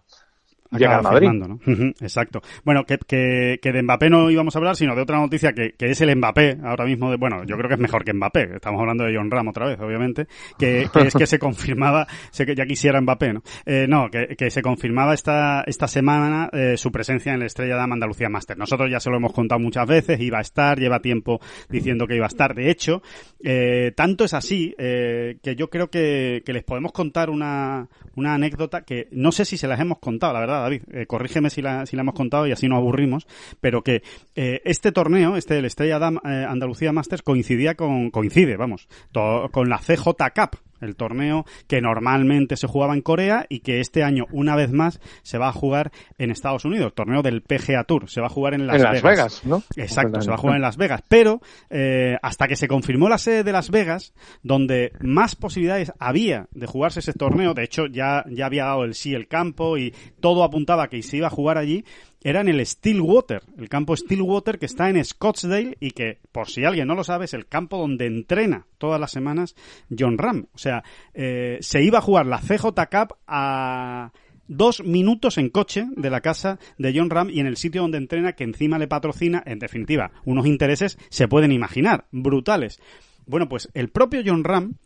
llega Madrid. ¿no? Exacto. Bueno, que, que, que, de Mbappé no íbamos a hablar, sino de otra noticia que, que es el Mbappé ahora mismo. De, bueno, yo creo que es mejor que Mbappé. Estamos hablando de John Ram otra vez, obviamente. Que, que es que se confirmaba, sé que ya quisiera Mbappé, ¿no? Eh, no, que, que se confirmaba esta, esta semana eh, su presencia en la Estrella de Andalucía Master. Nosotros ya se lo hemos contado muchas veces, iba a estar, lleva tiempo diciendo que iba a estar. De hecho, eh, tanto es así eh, que yo creo que, que les podemos contar una, una anécdota que no sé si se las hemos contado, la verdad David, eh, corrígeme si la, si la hemos contado y así no aburrimos, pero que eh, este torneo, este el Estrella Dam Andalucía Masters, coincidía con, coincide, vamos, con la CJ Cup, el torneo que normalmente se jugaba en Corea y que este año, una vez más, se va a jugar en Estados Unidos, el torneo del PGA Tour, se va a jugar en Las, en Las Vegas. ¿no? Exacto, se va a jugar en Las Vegas, pero eh, hasta que se confirmó la sede de Las Vegas, donde más posibilidades había de jugarse ese torneo, de hecho ya, ya había dado el sí el campo y todo apuntaba que se iba a jugar allí, era en el Stillwater, el campo Stillwater que está en Scottsdale y que, por si alguien no lo sabe, es el campo donde entrena todas las semanas John Ram. O sea, eh, se iba a jugar la CJ Cup a dos minutos en coche de la casa de John Ram y en el sitio donde entrena, que encima le patrocina, en definitiva, unos intereses se pueden imaginar, brutales. Bueno, pues el propio John Ram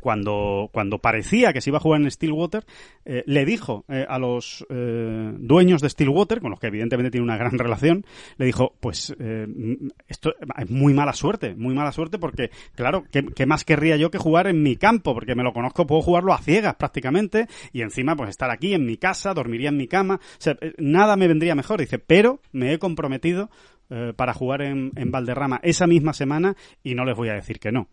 cuando, cuando parecía que se iba a jugar en Stillwater, eh, le dijo eh, a los eh, dueños de Stillwater, con los que evidentemente tiene una gran relación, le dijo, pues esto es muy mala suerte, muy mala suerte porque, claro, ¿qué, más querría yo que jugar en mi campo? Porque me lo conozco, puedo jugarlo a ciegas prácticamente y encima pues estar aquí en mi casa, dormiría en mi cama, o sea, nada me vendría mejor, dice, pero me he comprometido para jugar en, en Valderrama esa misma semana y no les voy a decir que no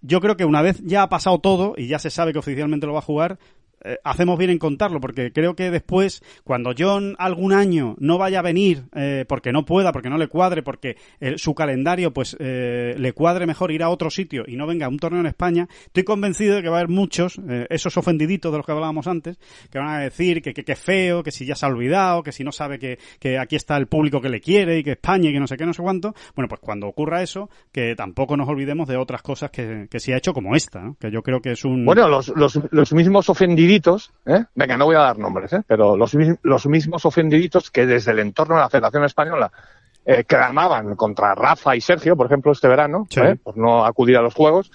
yo creo que una vez ya ha pasado todo y ya se sabe que oficialmente lo va a jugar, eh, hacemos bien en contarlo, porque creo que después, cuando John algún año no vaya a venir, eh, porque no pueda, porque no le cuadre, porque su calendario pues eh, le cuadre mejor ir a otro sitio y no venga a un torneo en España, estoy convencido de que va a haber muchos, esos ofendiditos de los que hablábamos antes, que van a decir que, que, feo, que si ya se ha olvidado, que si no sabe que, que aquí está el público que le quiere y que España y que no sé qué, no sé cuánto. Bueno, pues cuando ocurra eso, que tampoco nos olvidemos de otras cosas que, que se ha hecho como esta, que yo creo que es un... Bueno, los, los, los mismos ofendiditos ¿eh? venga, no voy a dar nombres, ¿eh? pero los, los mismos ofendiditos que desde el entorno de la Federación Española eh, clamaban contra Rafa y Sergio, por ejemplo, este verano, ¿eh? por no acudir a los Juegos,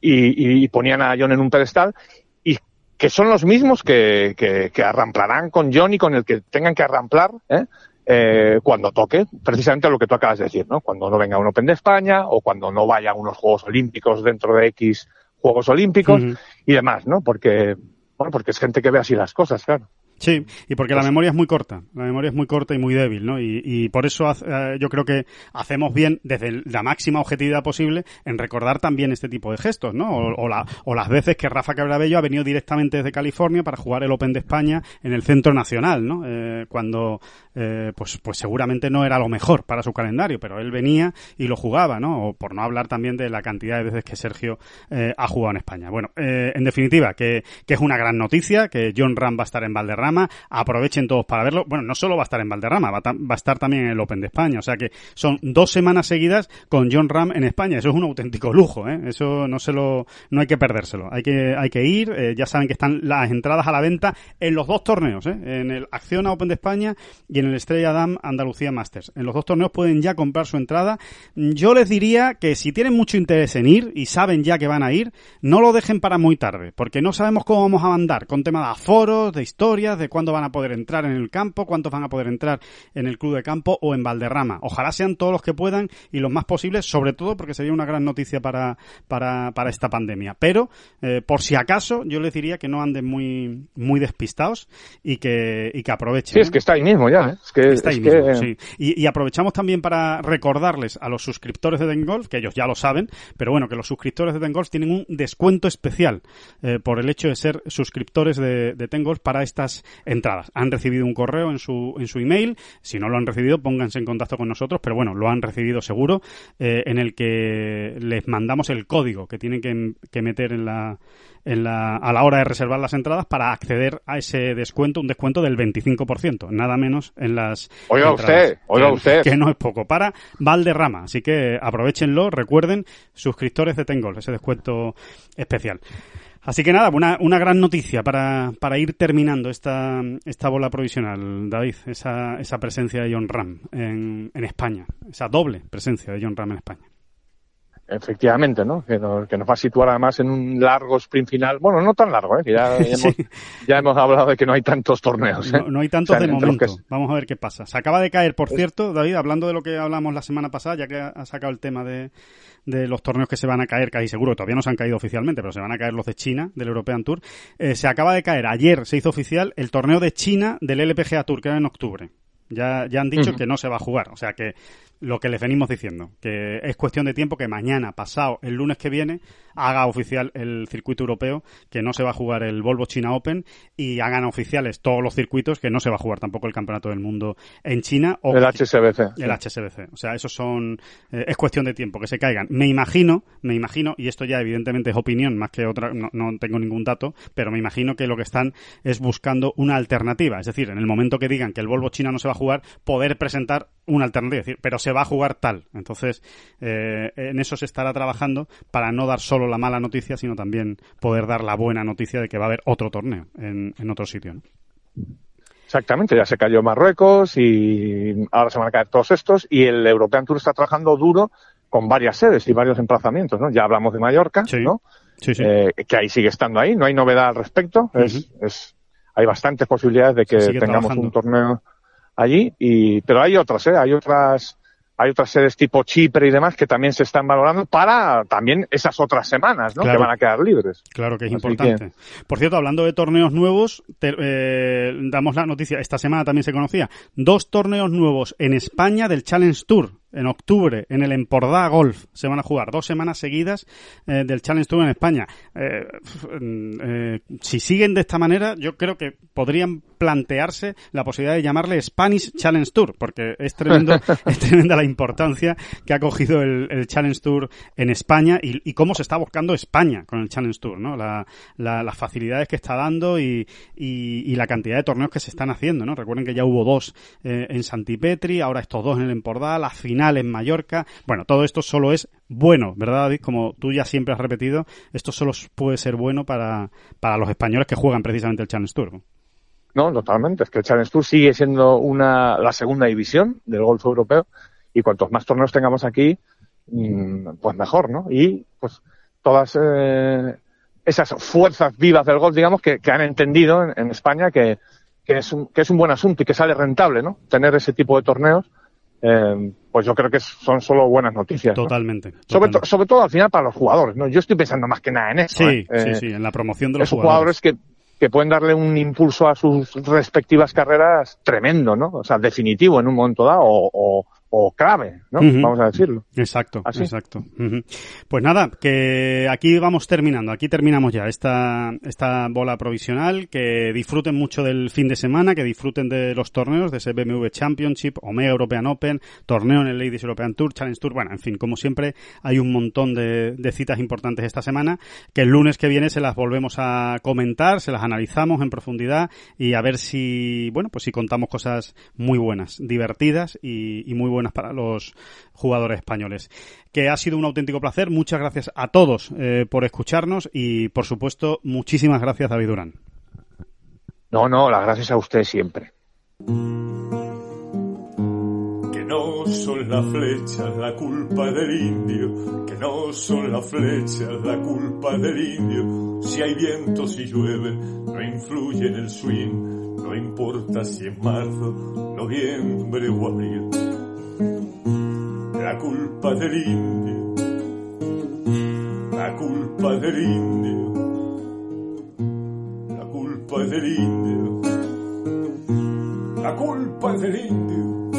y, ponían a John en un pedestal, y que son los mismos que, que, arramplarán con John y con el que tengan que arramplar ¿eh? cuando toque, precisamente lo que tú acabas de decir, ¿no? Cuando no venga un Open de España o cuando no vaya a unos Juegos Olímpicos dentro de X Juegos Olímpicos y demás, ¿no? Porque porque es gente que ve así las cosas, claro. Sí, y porque la pues memoria es muy corta, la memoria es muy corta y muy débil, ¿no? Y, por eso eh, yo creo que hacemos bien, desde la máxima objetividad posible, en recordar también este tipo de gestos, ¿no? O, o las veces que Rafa Cabrabello ha venido directamente desde California para jugar el Open de España en el Centro Nacional, ¿no? Eh, cuando, eh, pues, pues seguramente no era lo mejor para su calendario, pero él venía y lo jugaba, ¿no? O por no hablar también de la cantidad de veces que Sergio ha jugado en España. Bueno, en definitiva, que, que es una gran noticia, que John Ram va a estar en Valderrama, Aprovechen todos para verlo. Bueno, no solo va a estar en Valderrama, va, a estar también en el Open de España. O sea que son dos semanas seguidas con John Ram en España. Eso es un auténtico lujo, ¿eh? Eso no se lo, no hay que perdérselo. Hay que, hay que ir. Eh, ya saben que están las entradas a la venta en los dos torneos, ¿eh? En el Acciona Open de España y en el Estrella Dam Andalucía Masters. En los dos torneos pueden ya comprar su entrada. Yo les diría que si tienen mucho interés en ir y saben ya que van a ir, no lo dejen para muy tarde, porque no sabemos cómo vamos a andar con tema de aforos, de de cuándo van a poder entrar en el campo, cuántos van a poder entrar en el club de campo o en Valderrama. Ojalá sean todos los que puedan y los más posibles, sobre todo porque sería una gran noticia para, para, para esta pandemia. Pero, eh, por si acaso, yo les diría que no anden muy, muy despistados y que, y que aprovechen. Sí, es que está ahí mismo ya. ¿eh? Es que, está ahí mismo, sí. Y, aprovechamos también para recordarles a los suscriptores de Dengolf, que ellos ya lo saben, pero bueno, que los suscriptores de Dengolf tienen un descuento especial eh, por el hecho de ser suscriptores de, de Tengolf para estas entradas. Han recibido un correo en su, en su email. Si no lo han recibido, pónganse en contacto con nosotros, pero bueno, lo han recibido seguro, eh, en el que les mandamos el código que tienen que, meter en la, en la, a la hora de reservar las entradas para acceder a ese descuento, un descuento del 25%, nada menos en las. Oiga usted, oiga que, usted. Que no es poco, para Valderrama. Así que aprovechenlo, recuerden, suscriptores de Tengol, ese descuento especial. Así que nada, una, una gran noticia para, para ir terminando esta, esta bola provisional, David, esa, esa presencia de John Ram en, en España, esa doble presencia de John Ram en España. Efectivamente, ¿no? Que nos, que nos va a situar además en un largo sprint final. Bueno, no tan largo, ¿eh? Que ya, hemos, ya hemos hablado de que no hay tantos torneos. ¿eh? No, hay tantos de momento. Vamos a ver qué pasa. Se acaba de caer, por cierto, David, hablando de lo que hablamos la semana pasada, ya que ha sacado el tema de, de los torneos que se van a caer, casi seguro, todavía no se han caído oficialmente, pero se van a caer los de China, del European Tour. Eh, se acaba de caer, ayer se hizo oficial el torneo de China del LPGA Tour, que era en octubre. Ya, ya han dicho que no se va a jugar. O sea que lo que les venimos diciendo, que es cuestión de tiempo que mañana, pasado, el lunes que viene, haga oficial el circuito europeo, que no se va a jugar el Volvo China Open y hagan oficiales todos los circuitos, que no se va a jugar tampoco el Campeonato del Mundo en China. O el HSBC. El HSBC. O sea, eso son, eh, es cuestión de tiempo que se caigan. Me imagino, me imagino, y esto ya evidentemente es opinión más que otra, no, no tengo ningún dato, pero me imagino que lo que están es buscando una alternativa. Es decir, en el momento que digan que el Volvo China no se va a jugar, poder presentar una alternativa. Es decir, pero se va a jugar tal. Entonces, eh, en eso se estará trabajando para no dar solo la mala noticia, sino también poder dar la buena noticia de que va a haber otro torneo en, en otro sitio. Exactamente, ya se cayó Marruecos y ahora se van a caer todos estos y el European Tour está trabajando duro con varias sedes y varios emplazamientos, ¿no? Ya hablamos de Mallorca, ¿no? Sí, sí. Eh, que ahí sigue estando ahí, no hay novedad al respecto, es, es, hay bastantes posibilidades de que tengamos un torneo allí, y, pero hay otras, ¿eh? Hay otras, hay otras sedes tipo Chipre y demás que también se están valorando para también esas otras semanas, ¿no? Que van a quedar libres. Claro que es importante. Por cierto, hablando de torneos nuevos, eh, damos la noticia, esta semana también se conocía, dos torneos nuevos en España del Challenge Tour en octubre en el Empordà Golf se van a jugar dos semanas seguidas eh, del Challenge Tour en España. Eh, eh, si siguen de esta manera, yo creo que podrían plantearse la posibilidad de llamarle Spanish Challenge Tour, porque es tremendo, es tremenda la importancia que ha cogido el, Challenge Tour en España y, cómo se está buscando España con el Challenge Tour, ¿no? La, las facilidades que está dando y, y, la cantidad de torneos que se están haciendo, ¿no? Recuerden que ya hubo dos en Santipetri, ahora estos dos en el Empordà, la final en Mallorca. Bueno, todo esto solo es bueno, ¿verdad, David? Como tú ya siempre has repetido, esto solo puede ser bueno para, para los españoles que juegan precisamente el Challenge Tour. No, totalmente. Es que el Challenge Tour sigue siendo una, la segunda división del golf europeo y cuantos más torneos tengamos aquí, mm, pues mejor, ¿no? Y pues todas eh, esas fuerzas vivas del golf, digamos, que, han entendido en, España que, que, es un, que es un buen asunto y que sale rentable, ¿no? Tener ese tipo de torneos eh, pues yo creo que son solo buenas noticias. Totalmente. Sobre, sobre, todo al final para los jugadores. ¿no? Yo estoy pensando más que nada en eso. Sí, ¿eh? sí, eh, sí, en la promoción de los esos jugadores. que, que pueden darle un impulso a sus respectivas carreras tremendo, ¿no? O sea, definitivo en un momento dado o, o clave, ¿no? Vamos a decirlo. Exacto, exacto. Pues nada, que aquí vamos terminando, aquí terminamos ya esta, esta bola provisional, que disfruten mucho del fin de semana, que disfruten de los torneos, de ese BMW Championship, Omega European Open, torneo en el Ladies European Tour, Challenge Tour, bueno, en fin, como siempre, hay un montón de, de citas importantes esta semana, que el lunes que viene se las volvemos a comentar, se las analizamos en profundidad y a ver si, bueno, pues si contamos cosas muy buenas, divertidas y, y muy buenas para los jugadores españoles. Que ha sido un auténtico placer. Muchas gracias a todos eh, por escucharnos y, por supuesto, muchísimas gracias, David Durán. No, no, las gracias a usted siempre. Que no son las flechas la culpa del indio, que no son las flechas la culpa del indio. Si hay viento, si llueve, no influye en el swing, no importa si es marzo, noviembre o abril la culpa es del indio. La culpa es del indio. La culpa es del indio. La culpa es del indio.